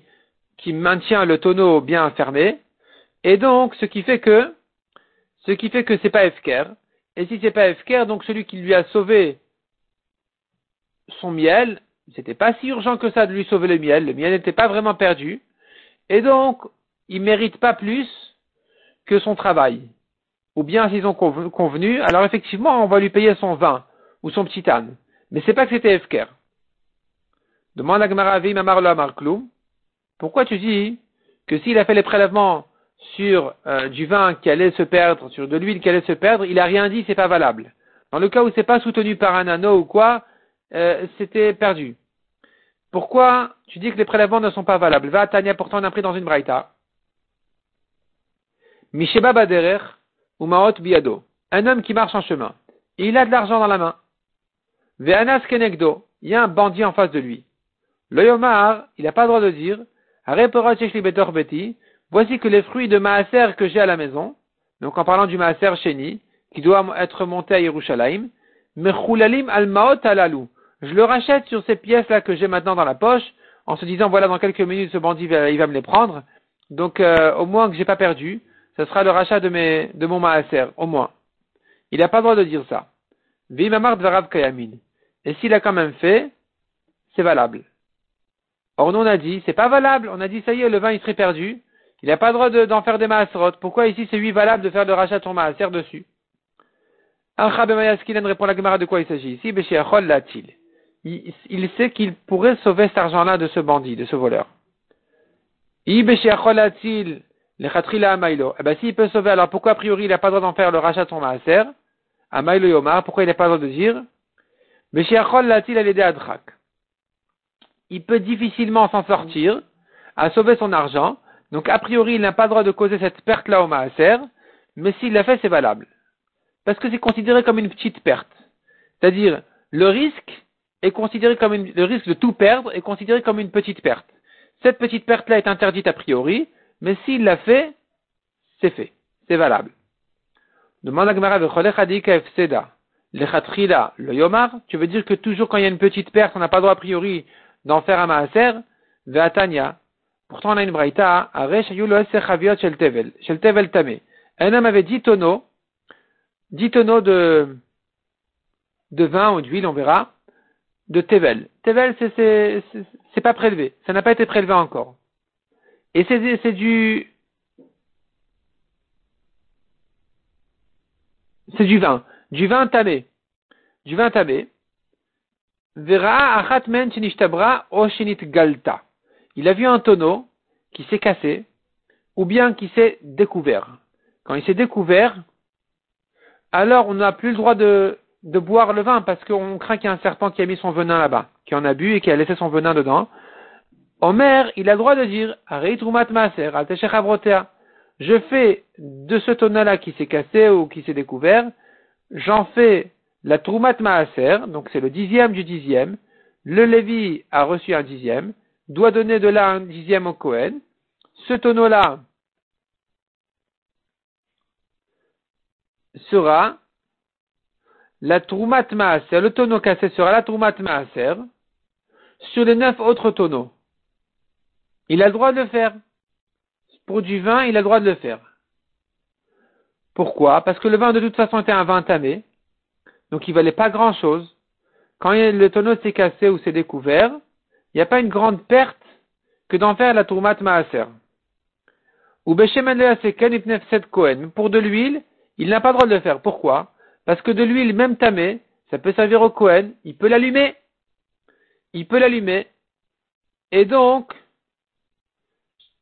qui maintient le tonneau bien fermé, et donc ce qui fait que ce qui fait que c'est pas Efker, et si c'est pas Efker, donc celui qui lui a sauvé son miel, c'était pas si urgent que ça de lui sauver le miel, le miel n'était pas vraiment perdu, et donc il mérite pas plus que son travail. Ou bien s'ils ont convenu, alors effectivement, on va lui payer son vin ou son petit âne. Mais c'est pas que c'était Efker. Demande à Gmaravi Mamar Pourquoi tu dis que s'il a fait les prélèvements sur euh, du vin qui allait se perdre, sur de l'huile qui allait se perdre, il a rien dit, c'est pas valable. Dans le cas où c'est pas soutenu par un anneau ou quoi, euh, c'était perdu. Pourquoi tu dis que les prélèvements ne sont pas valables? Va Tania, pourtant on a dans une braïta. Misheba Baderer ou Maot Biado. Un homme qui marche en chemin. il a de l'argent dans la main. Ve'anas Kenegdo. Il y a un bandit en face de lui. Le Yomar, il n'a pas le droit de dire, Beti, voici que les fruits de Maaser que j'ai à la maison, donc en parlant du Maaser Sheni, qui doit être monté à Yerushalayim, Mechulalim al Maot alalou. Je le rachète sur ces pièces-là que j'ai maintenant dans la poche, en se disant, voilà, dans quelques minutes, ce bandit, va, il va me les prendre. Donc, euh, au moins que j'ai pas perdu, ce sera le rachat de, mes, de mon Maaser, au moins. Il n'a pas le droit de dire ça. Vimamar Dvarav Kayamin. Et s'il a quand même fait, c'est valable. Or, nous, on a dit, c'est pas valable. On a dit, ça y est, le vin, il serait perdu. Il n'a pas le droit d'en faire des maaserot. Pourquoi ici c'est lui valable de faire le rachat ton maaser dessus? Répond la Gemara de quoi il s'agit? Ici il, il sait qu'il pourrait sauver cet argent-là de ce bandit, de ce voleur. Eh ben, s'il peut sauver, alors pourquoi a priori il n'a pas le droit d'en faire le rachat son maaser Amailo Yomar, pourquoi il n'a pas le droit de dire Il peut difficilement s'en sortir, à sauver son argent, donc a priori il n'a pas le droit de causer cette perte-là au maaser, mais s'il l'a fait, c'est valable. Parce que c'est considéré comme une petite perte. C'est-à-dire, le risque est considéré comme le risque de tout perdre est considéré comme une petite perte. Cette petite perte-là est interdite a priori, mais s'il l'a fait, c'est fait. C'est valable. Demande à Gemara le yomar, tu veux dire que toujours quand il y a une petite perte, on n'a pas le droit a priori d'en faire un maaser, ve'atanya. Pourtant, on a une braïta, shel tevel, tevel tame. Un homme avait 10 tonneaux, 10 tonneaux de, de vin ou d'huile, on verra, de tevel. Tevel, c'est, c'est, pas prélevé. Ça n'a pas été prélevé encore. Et c'est, c'est du, c'est du vin. Du vin tamé. Du vin tamé. Vera achatmen oshinit galta. Il a vu un tonneau qui s'est cassé, ou bien qui s'est découvert. Quand il s'est découvert, alors on n'a plus le droit de, de boire le vin parce qu'on craint qu'il y ait un serpent qui a mis son venin là-bas, qui en a bu et qui a laissé son venin dedans. Omer, il a le droit de dire, je fais de ce tonneau-là qui s'est cassé ou qui s'est découvert, j'en fais la troumat maaser, donc c'est le dixième du dixième, le Lévi a reçu un dixième, doit donner de là un dixième au Cohen, ce tonneau-là sera la troumat maaser, le tonneau cassé sera la troumat maaser sur les neuf autres tonneaux. Il a le droit de le faire. Pour du vin, il a le droit de le faire. Pourquoi? Parce que le vin de toute façon était un vin tamé, donc il valait pas grand chose. Quand le tonneau s'est cassé ou s'est découvert, il n'y a pas une grande perte que d'en faire la tourmat maaser. Ou Pour de l'huile, il n'a pas le droit de le faire. Pourquoi? Parce que de l'huile même tamée, ça peut servir au Kohen, il peut l'allumer. Il peut l'allumer. Et donc,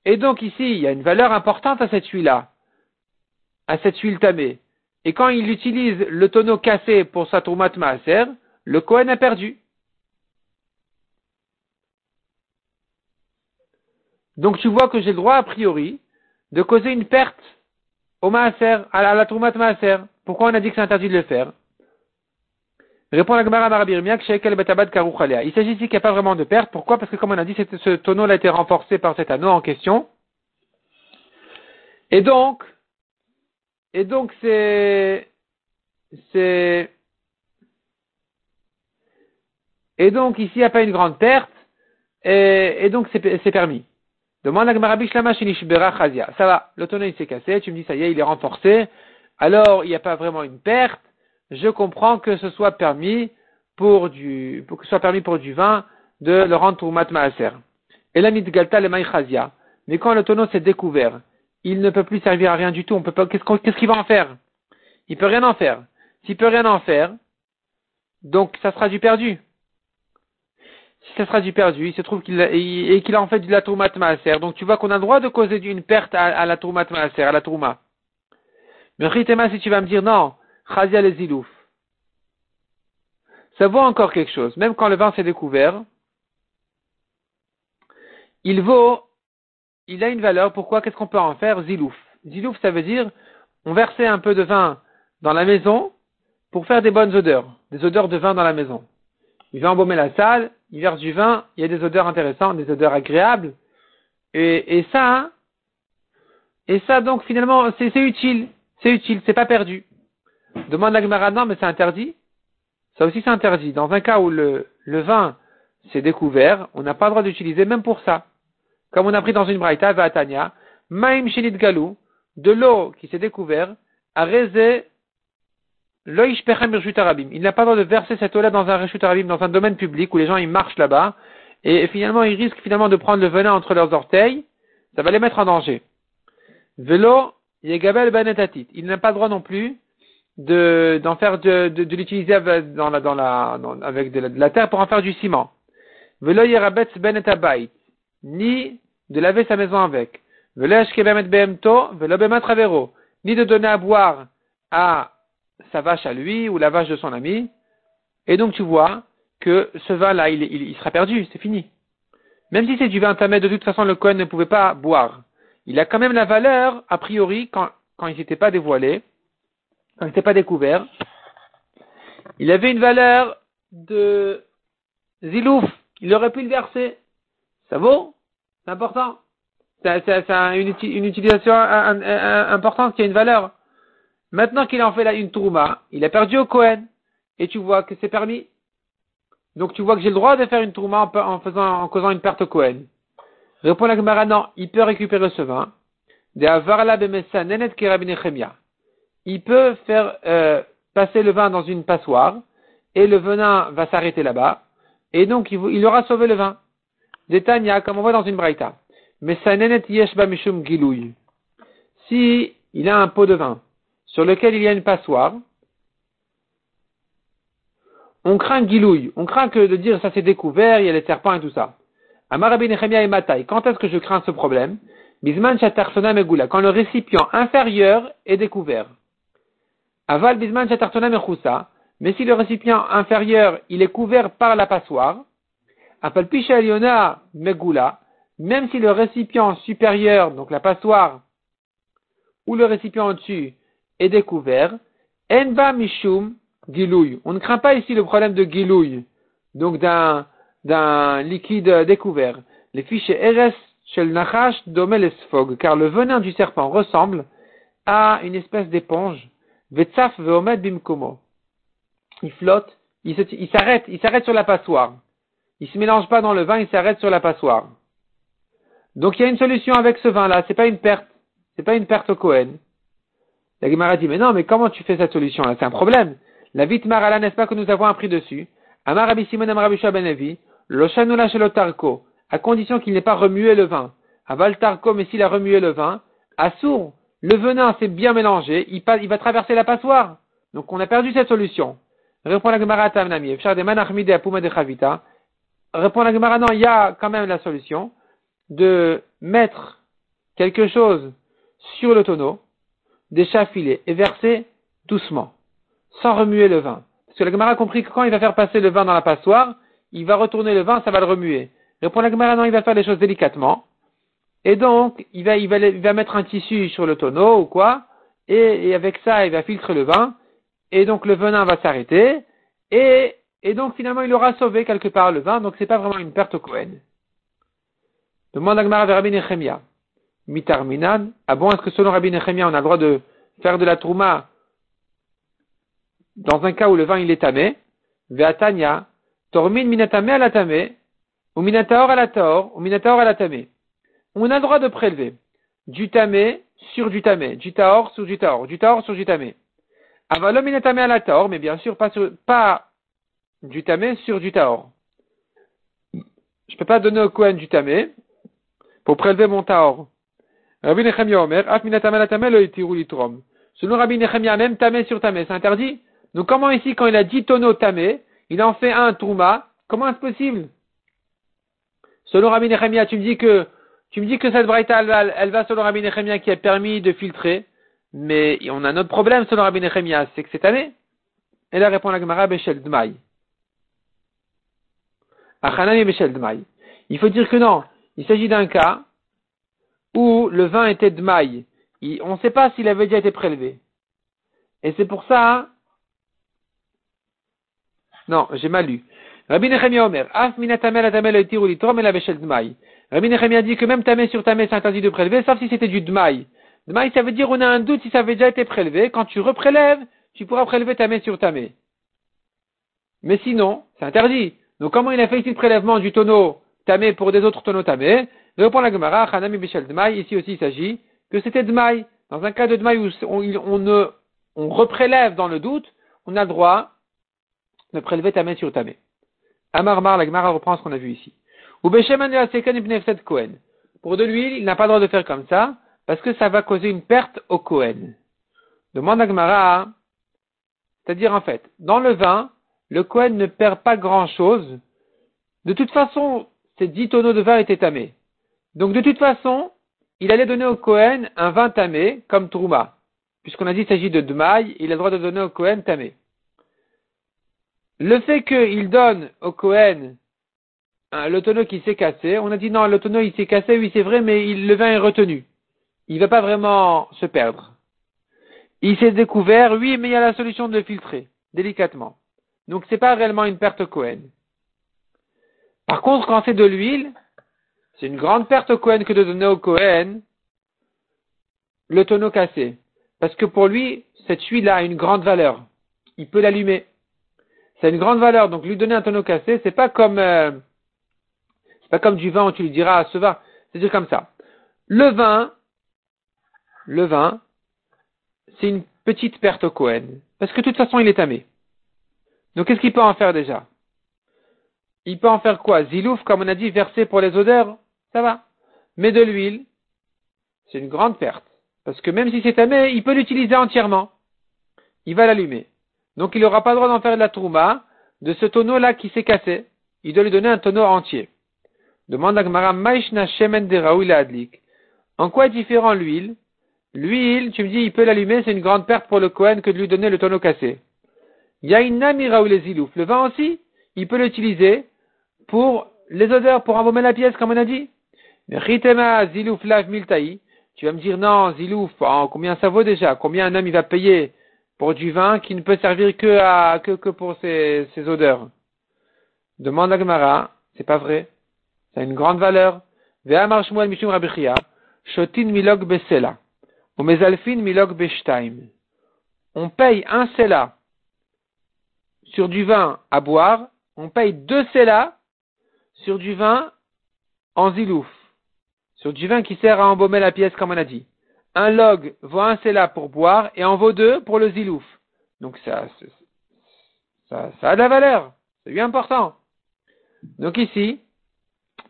et donc ici, il y a une valeur importante à cette huile-là, à cette huile tamée. Et quand il utilise le tonneau cassé pour sa tourmat maaser, le Kohen a perdu. Donc tu vois que j'ai le droit a priori de causer une perte au maaser, à la, tourmat maaser. Pourquoi on a dit que c'est interdit de le faire? Répond la Gemara. Il s'agit ici qu'il n'y a pas vraiment de perte. Pourquoi? Parce que comme on a dit, ce tonneau a été renforcé par cet anneau en question. Et donc, et donc c'est, c'est, et donc ici il n'y a pas une grande perte, et, donc c'est permis. Demande à. Ça va, le il s'est cassé, tu me dis ça y est, il est renforcé. Alors il n'y a pas vraiment une perte je comprends que ce soit permis pour du, que soit permis pour du vin de le rendre Troumat Maaser. Et la Galta le Maïchazia. Mais quand le s'est découvert, il ne peut plus servir à rien du tout. On peut pas, qu'est-ce qu'il va en faire? Il peut rien en faire. S'il peut rien en faire, donc ça sera du perdu. Si ça sera du perdu, il se trouve qu'il et qu'il a en fait de la Troumat Maaser. Donc tu vois qu'on a le droit de causer une perte à, la Troumat Maaser, à la Trouma. Mais si tu vas me dire non, Chazia les ilouf. Ça vaut encore quelque chose. Même quand le vin s'est découvert, il vaut, il a une valeur. Pourquoi Qu'est-ce qu'on peut en faire Zilouf. Zilouf, ça veut dire, on versait un peu de vin dans la maison pour faire des bonnes odeurs, des odeurs de vin dans la maison. Il va embaumer la salle, il verse du vin, il y a des odeurs intéressantes, des odeurs agréables. Et, et ça, et ça donc finalement, c'est utile, c'est utile, c'est pas perdu. Demande la Gemara, mais c'est interdit. Ça aussi, c'est interdit. Dans un cas où le, le vin s'est découvert, on n'a pas le droit d'utiliser même pour ça. Comme on a pris dans une braïta, Vatania, Maim Shinit Galou, de l'eau qui s'est découvert, a raisé il n'a pas le droit de verser cette eau-là dans un reshut arabim, dans un domaine public où les gens ils marchent là-bas, et finalement ils risquent finalement de prendre le venin entre leurs orteils, ça va les mettre en danger. Velo yegabel. Il n'a pas le droit non plus de, d'en faire de, de, de l'utiliser dans la, dans la, avec de la, terre pour en faire du ciment. Velo yerabetz ben ni de laver sa maison avec. Ni de donner à boire à sa vache à lui ou la vache de son ami. Et donc tu vois que ce vin-là, il, sera perdu, c'est fini. Même si c'est du vin tamé, de toute façon le Cohen ne pouvait pas boire. Il a quand même la valeur, a priori, quand, quand il n'était pas dévoilé, quand il n'était pas découvert. Il avait une valeur de zilouf. Il aurait pu le verser. Ça vaut? C'est important? C'est une, utilisation importante qui a une valeur. Maintenant qu'il en fait là une tourma, il a perdu au Cohen. Et tu vois que c'est permis. Donc tu vois que j'ai le droit de faire une tourma en, faisant, en causant une perte au Cohen. Répond la Gemara, non, il peut récupérer ce vin. Il peut faire euh, passer le vin dans une passoire et le venin va s'arrêter là-bas et donc il, aura sauvé le vin. Détania, comme on voit dans une braïta. Mais mishum Si il a un pot de vin sur lequel il y a une passoire, on craint gilouille, on craint que de dire ça c'est découvert, il y a les serpents et tout ça. Amarabi Nechemia et Matai, quand est-ce que je crains ce problème? Bisman Megula, quand le récipient inférieur est découvert. Aval Bisman Mechousa, mais si le récipient inférieur il est couvert par la passoire, Apal Pisha Megula, même si le récipient supérieur, donc la passoire, ou le récipient au-dessus est découvert, Enba Mishum Gilouille. On ne craint pas ici le problème de Gilouille, donc d'un, liquide découvert. Les fichiers RS Shel Nachash Domelesfog, car le venin du serpent ressemble à une espèce d'éponge. Vetsaf Veomed Bimkomo. Il flotte, il s'arrête, il s'arrête sur la passoire. Il se mélange pas dans le vin, il s'arrête sur la passoire. Donc il y a une solution avec ce vin-là, c'est pas une perte, c'est pas une perte au Cohen. La Gemara dit, mais non, mais comment tu fais cette solution-là? C'est un problème. La vite marala, n'est-ce pas que nous avons appris dessus? Amar Simon Benevi, Tarko, à condition qu'il n'ait pas remué le vin. Aval Tarko, mais s'il a remué le vin, Assour, le venin s'est bien mélangé, il, va traverser la passoire. Donc on a perdu cette solution. Répond la Gemara Tamnami, Répond la Gemara, non, il y a quand même la solution de mettre quelque chose sur le tonneau, d'échaffiler et verser doucement, sans remuer le vin. Parce que la Gemara a compris que quand il va faire passer le vin dans la passoire, il va retourner le vin, ça va le remuer. Répond la Gemara, non, il va faire les choses délicatement. Et donc, il va, mettre un tissu sur le tonneau ou quoi, et, avec ça, il va filtrer le vin, et donc le venin va s'arrêter, et, et donc finalement, il aura sauvé quelque part le vin, donc c'est pas vraiment une perte au Cohen. Demande Agmara vers Rabbi Nechemia. Mitarminan. Ah bon, est-ce que selon Rabbi Nechemia, on a le droit de faire de la trouma dans un cas où le vin il est tamé? Veatania. Tormin minatame à la tamé. Ou minataor à la taor. Ou minataor à la tamé. On a le droit de prélever du tamé sur du tamé. Du taor sur du taor. Du taor sur du tamé. Avalom minatame à la taor, mais bien sûr pas, sur, pas du tamé sur du taor. Je peux pas donner au Kohen du tamé, pour prélever mon taor. Rabbi Nechemia Omer, Af. Selon Rabbi Nechemia, même tamé sur tamé, c'est interdit. Donc comment ici, quand il a dit tonneaux tamé, il en fait un trouma, comment est-ce possible? Selon Rabbi Nechemia, tu me dis que tu me dis que cette braïta, elle, va selon Rabbi Nechemia qui a permis de filtrer, mais on a un autre problème selon Rabbi Nechemia, c'est que c'est tamé. Et là répond la Gemara Bechel Dmaï. Il faut dire que non, il s'agit d'un cas où le vin était de maille. On ne sait pas s'il avait déjà été prélevé. Et c'est pour ça. Non, j'ai mal lu. Rabbi Nechemia Omer, Af. Rabbi Nechemia dit que même tamé sur tamé c'est interdit de prélever, sauf si c'était du dmaï. Dmaï, ça veut dire on a un doute si ça avait déjà été prélevé. Quand tu reprélèves, tu pourras prélever tamé sur tamé. Mais sinon, c'est interdit. Donc comment il a fait ici le prélèvement du tonneau tamé pour des autres tonneaux tamé. Répond la Gemara, Hanami Bishel Dmaï, ici aussi il s'agit que c'était Dmaï. Dans un cas de Dmaï où on, ne, on reprélève dans le doute, on a le droit de prélever tamé sur tamé. Amarmar, la Gemara reprend ce qu'on a vu ici. Ou. Pour de l'huile, il n'a pas le droit de faire comme ça, parce que ça va causer une perte au Kohen. Demande à Gemara, c'est-à-dire en fait, dans le vin, le Kohen ne perd pas grand chose. De toute façon, ces dix tonneaux de vin étaient tamés. Donc de toute façon, il allait donner au Kohen un vin tamé comme Trouma. Puisqu'on a dit qu'il s'agit de Dmaï, il a le droit de donner au Kohen tamé. Le fait qu'il donne au Kohen le tonneau qui s'est cassé, on a dit non, le tonneau il s'est cassé, oui c'est vrai, mais le vin est retenu. Il ne va pas vraiment se perdre. Il s'est découvert, oui, mais il y a la solution de le filtrer, délicatement. Donc c'est pas réellement une perte au Cohen. Par contre, quand c'est de l'huile, c'est une grande perte au Cohen que de donner au Cohen le tonneau cassé. Parce que pour lui, cette huile a une grande valeur. Il peut l'allumer. C'est une grande valeur. Donc lui donner un tonneau cassé, c'est pas comme euh, c'est pas comme du vin où tu lui diras ce vin. C'est dire comme ça. Le vin, le vin, c'est une petite perte au Cohen. Parce que de toute façon, il est tamé. Donc qu'est-ce qu'il peut en faire déjà? Il peut en faire quoi? Zilouf, comme on a dit, versé pour les odeurs, ça va. Mais de l'huile, c'est une grande perte. Parce que même si c'est tamé, il peut l'utiliser entièrement. Il va l'allumer. Donc il n'aura pas le droit d'en faire de la trouma de ce tonneau-là qui s'est cassé. Il doit lui donner un tonneau entier. Demande à Gmara, Maishna Shemen de Adlik. En quoi est différent l'huile? L'huile, tu me dis, il peut l'allumer, c'est une grande perte pour le Kohen que de lui donner le tonneau cassé. Le vin aussi, il peut l'utiliser pour les odeurs, pour embaumer la pièce, comme on a dit. Zilouf lav miltaï. Tu vas me dire, non, zilouf, oh, combien ça vaut déjà? Combien un homme il va payer pour du vin qui ne peut servir que à, que, que pour ses, ses odeurs? Demande à Gemara, c'est pas vrai. Ça a une grande valeur. shotin milog besela. milog On paye un sela sur du vin à boire, on paye deux selas sur du vin en zilouf, sur du vin qui sert à embaumer la pièce comme on a dit. Un log vaut un sela pour boire et en vaut deux pour le zilouf. Donc ça a de la valeur. C'est bien important. Donc ici,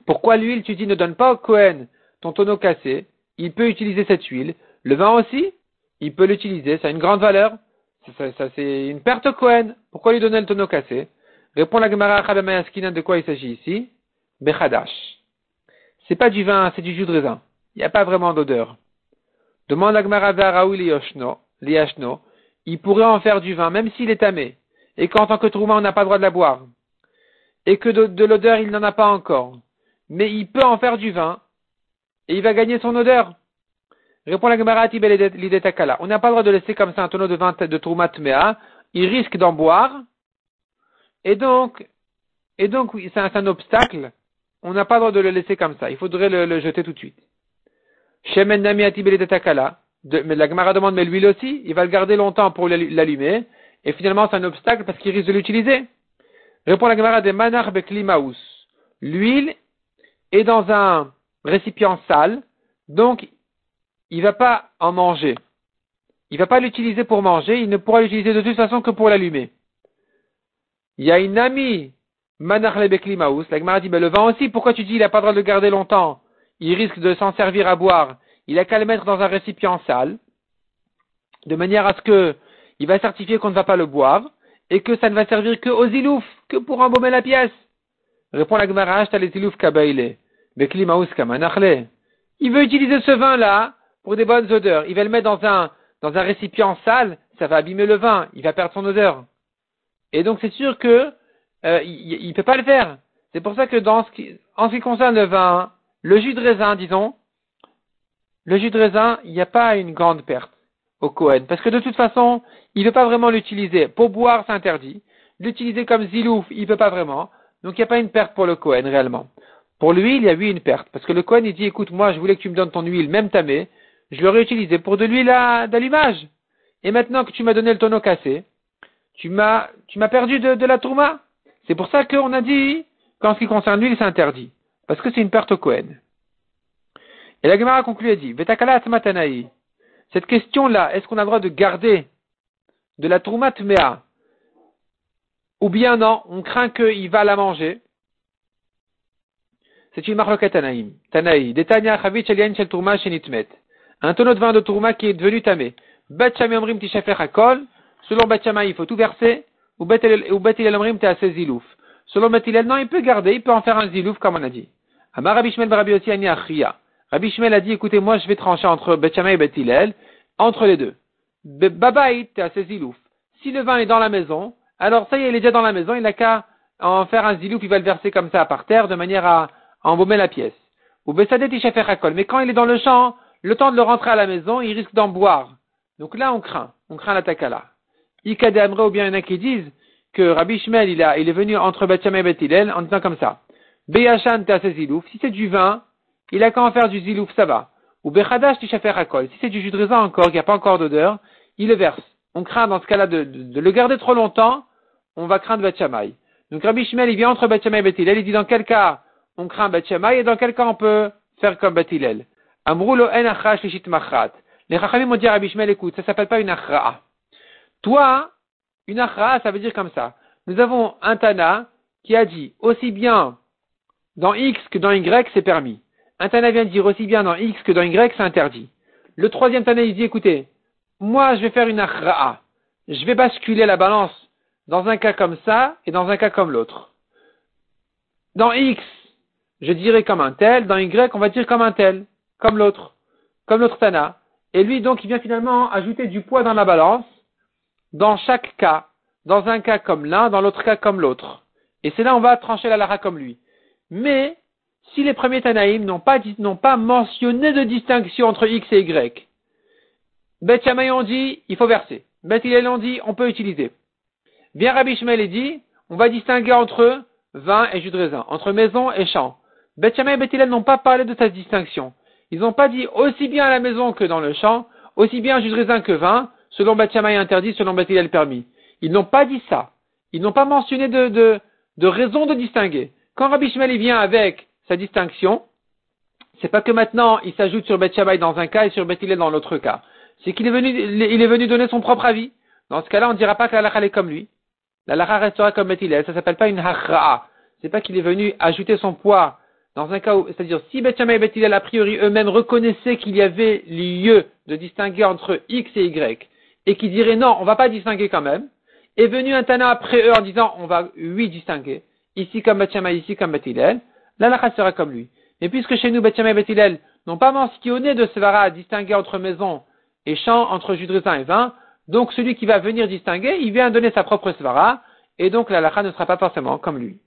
pourquoi l'huile, tu dis, ne donne pas au Cohen ton tonneau cassé? Il peut utiliser cette huile. Le vin aussi, il peut l'utiliser. Ça a une grande valeur. Ça, c'est une perte au Cohen. Pourquoi lui donner le tonneau cassé? Répond la Gemara Khadamayaskina de quoi il s'agit ici? Bechadash. C'est pas du vin, c'est du jus de raisin. Il n'y a pas vraiment d'odeur. Demande la Gemara Raoul Liashno. Il pourrait en faire du vin, même s'il est tamé. Et qu'en tant que trouma, on n'a pas le droit de la boire. Et que de, l'odeur, il n'en a pas encore. Mais il peut en faire du vin. Et il va gagner son odeur. Répond la Gemara Takala. On n'a pas le droit de laisser comme ça un tonneau de vin de Troumat Mea. Il risque d'en boire. Et donc, et donc, c'est un, obstacle. On n'a pas le droit de le laisser comme ça. Il faudrait le, jeter tout de suite. Shemen Takala. Mais la Gemara demande, mais l'huile aussi, il va le garder longtemps pour l'allumer. Et finalement, c'est un obstacle parce qu'il risque de l'utiliser. Répond la Gemara de Manar Beklimaus. L'huile est dans un récipient sale, donc il va pas en manger. Il va pas l'utiliser pour manger, il ne pourra l'utiliser de toute façon que pour l'allumer. Il y a une amie, Manachlebeklimaus, la Gemara dit, ben, le vin aussi, pourquoi tu dis il n'a pas le droit de le garder longtemps? Il risque de s'en servir à boire. Il a qu'à le mettre dans un récipient sale, de manière à ce que il va certifier qu'on ne va pas le boire, et que ça ne va servir que aux ilouf, que pour embaumer la pièce. Répond la Gemara, les ilouf kabaile. Beklimaus kamanachle. Il veut utiliser ce vin-là pour des bonnes odeurs. Il va le mettre dans un, dans un récipient sale, ça va abîmer le vin, il va perdre son odeur. Et donc c'est sûr que euh, il ne peut pas le faire. C'est pour ça que dans ce qui, en ce qui concerne le vin, le jus de raisin, disons, le jus de raisin, il n'y a pas une grande perte au Cohen. Parce que de toute façon, il ne veut pas vraiment l'utiliser. Pour boire, c'est interdit. L'utiliser comme zilouf, il ne peut pas vraiment. Donc il n'y a pas une perte pour le Cohen réellement. Pour l'huile, il y a eu une perte. Parce que le Cohen, il dit, écoute, moi, je voulais que tu me donnes ton huile, même tamée je l'aurais utilisé pour de l'huile d'allumage. Et maintenant que tu m'as donné le tonneau cassé, tu m'as, tu m'as perdu de, la tourma. C'est pour ça qu'on a dit qu'en ce qui concerne l'huile, c'est interdit. Parce que c'est une perte au Kohen. Et la Gemara conclut et dit, Vetakala Tanaï. Cette question-là, est-ce qu'on a le droit de garder de la tourma tmea? Ou bien non, on craint qu'il va la manger? C'est une marloquette Tanaïm. Tanaï. Detania chavit shel tourma shenitmet un tonneau de vin de tourma qui est devenu tamé. Bet Omrim Hakol, selon Bet il faut tout verser, ou Bet Omrim Selon Bet non, il peut garder, il peut en faire un zilouf, comme on a dit. Amar Rabbi Shmuel Rabbi Yossi Ani Achria. Rabbi Shmuel a dit, écoutez, moi je vais trancher entre Bet et Bet Hillel, entre les deux. Babaït, à ses zilouf. Si le vin est dans la maison, alors ça y est, il est déjà dans la maison, il n'a qu'à en faire un zilouf, il va le verser comme ça par terre, de manière à embaumer la pièce. Ou Besadet Hakol. Mais quand il est dans le champ, le temps de le rentrer à la maison, il risque d'en boire. Donc là, on craint. On craint la takala. Ikade ou bien il y en a qui disent que Rabbi Shmuel, il, est venu entre Bethshamay et Bethilel en disant comme ça. Beyashan zilouf. Si c'est du vin, il a qu'à en faire du zilouf, ça va. Ou Bechadash Hakol. Si c'est du jus de raisin encore, n'y a pas encore d'odeur, il le verse. On craint dans ce cas-là de, le garder trop longtemps, on va craindre Bethshamay. Donc Rabbi Shmuel, il vient entre Bethshamay et Bethilel, il dit dans quel cas on craint Bethshamay et dans quel cas on peut faire comme Bethilel. Amroulo en achash machat. Les Chachamim m'ont dit à Rabbi Shmuel, écoute, ça s'appelle pas une achra'a. Toi, une achra'a, ça veut dire comme ça. Nous avons un Tana qui a dit aussi bien dans X que dans Y, c'est permis. Un Tana vient dire aussi bien dans X que dans Y, c'est interdit. Le troisième Tana, il dit, écoutez, moi, je vais faire une achra'a. Je vais basculer la balance dans un cas comme ça et dans un cas comme l'autre. Dans X, je dirais comme un tel. Dans Y, on va dire comme un tel. Comme l'autre. Comme l'autre Tana. Et lui, donc, il vient finalement ajouter du poids dans la balance, dans chaque cas. Dans un cas comme l'un, dans l'autre cas comme l'autre. Et c'est là on va trancher la lara comme lui. Mais, si les premiers Tanaïm n'ont pas, n'ont pas mentionné de distinction entre X et Y, Bet Yamay ont dit, il faut verser. Bet Hillel ont dit, on peut utiliser. Bien Rabbi Shmuel dit, on va distinguer entre vin et jus de raisin, entre maison et champ. Bet et Bet Hillel n'ont pas parlé de cette distinction. Ils n'ont pas dit aussi bien à la maison que dans le champ, aussi bien jus de raisin que vin, selon Bat interdit, selon Bet Hillel permis. Ils n'ont pas dit ça. Ils n'ont pas mentionné de, raison de distinguer. Quand Rabbi Shmuel vient avec sa distinction, c'est pas que maintenant il s'ajoute sur Bet dans un cas et sur Bet dans l'autre cas. C'est qu'il est venu, il est venu donner son propre avis. Dans ce cas-là, on ne dira pas que la est comme lui. La lacha restera comme Bet Ça s'appelle pas une hachra'a. C'est pas qu'il est venu ajouter son poids dans un cas où, c'est-à-dire si Bet et Bet a priori eux-mêmes reconnaissaient qu'il y avait lieu de distinguer entre X et Y, et qui diraient non, on va pas distinguer quand même, est venu un Tana après eux en disant on va oui distinguer, ici comme Bet ici comme Bet la lacha sera comme lui. Mais puisque chez nous Bet et Bet n'ont pas mentionné de Svara à distinguer entre maison et champ, entre jus de et vin, donc celui qui va venir distinguer, il vient donner sa propre svara, et donc la lacha ne sera pas forcément comme lui.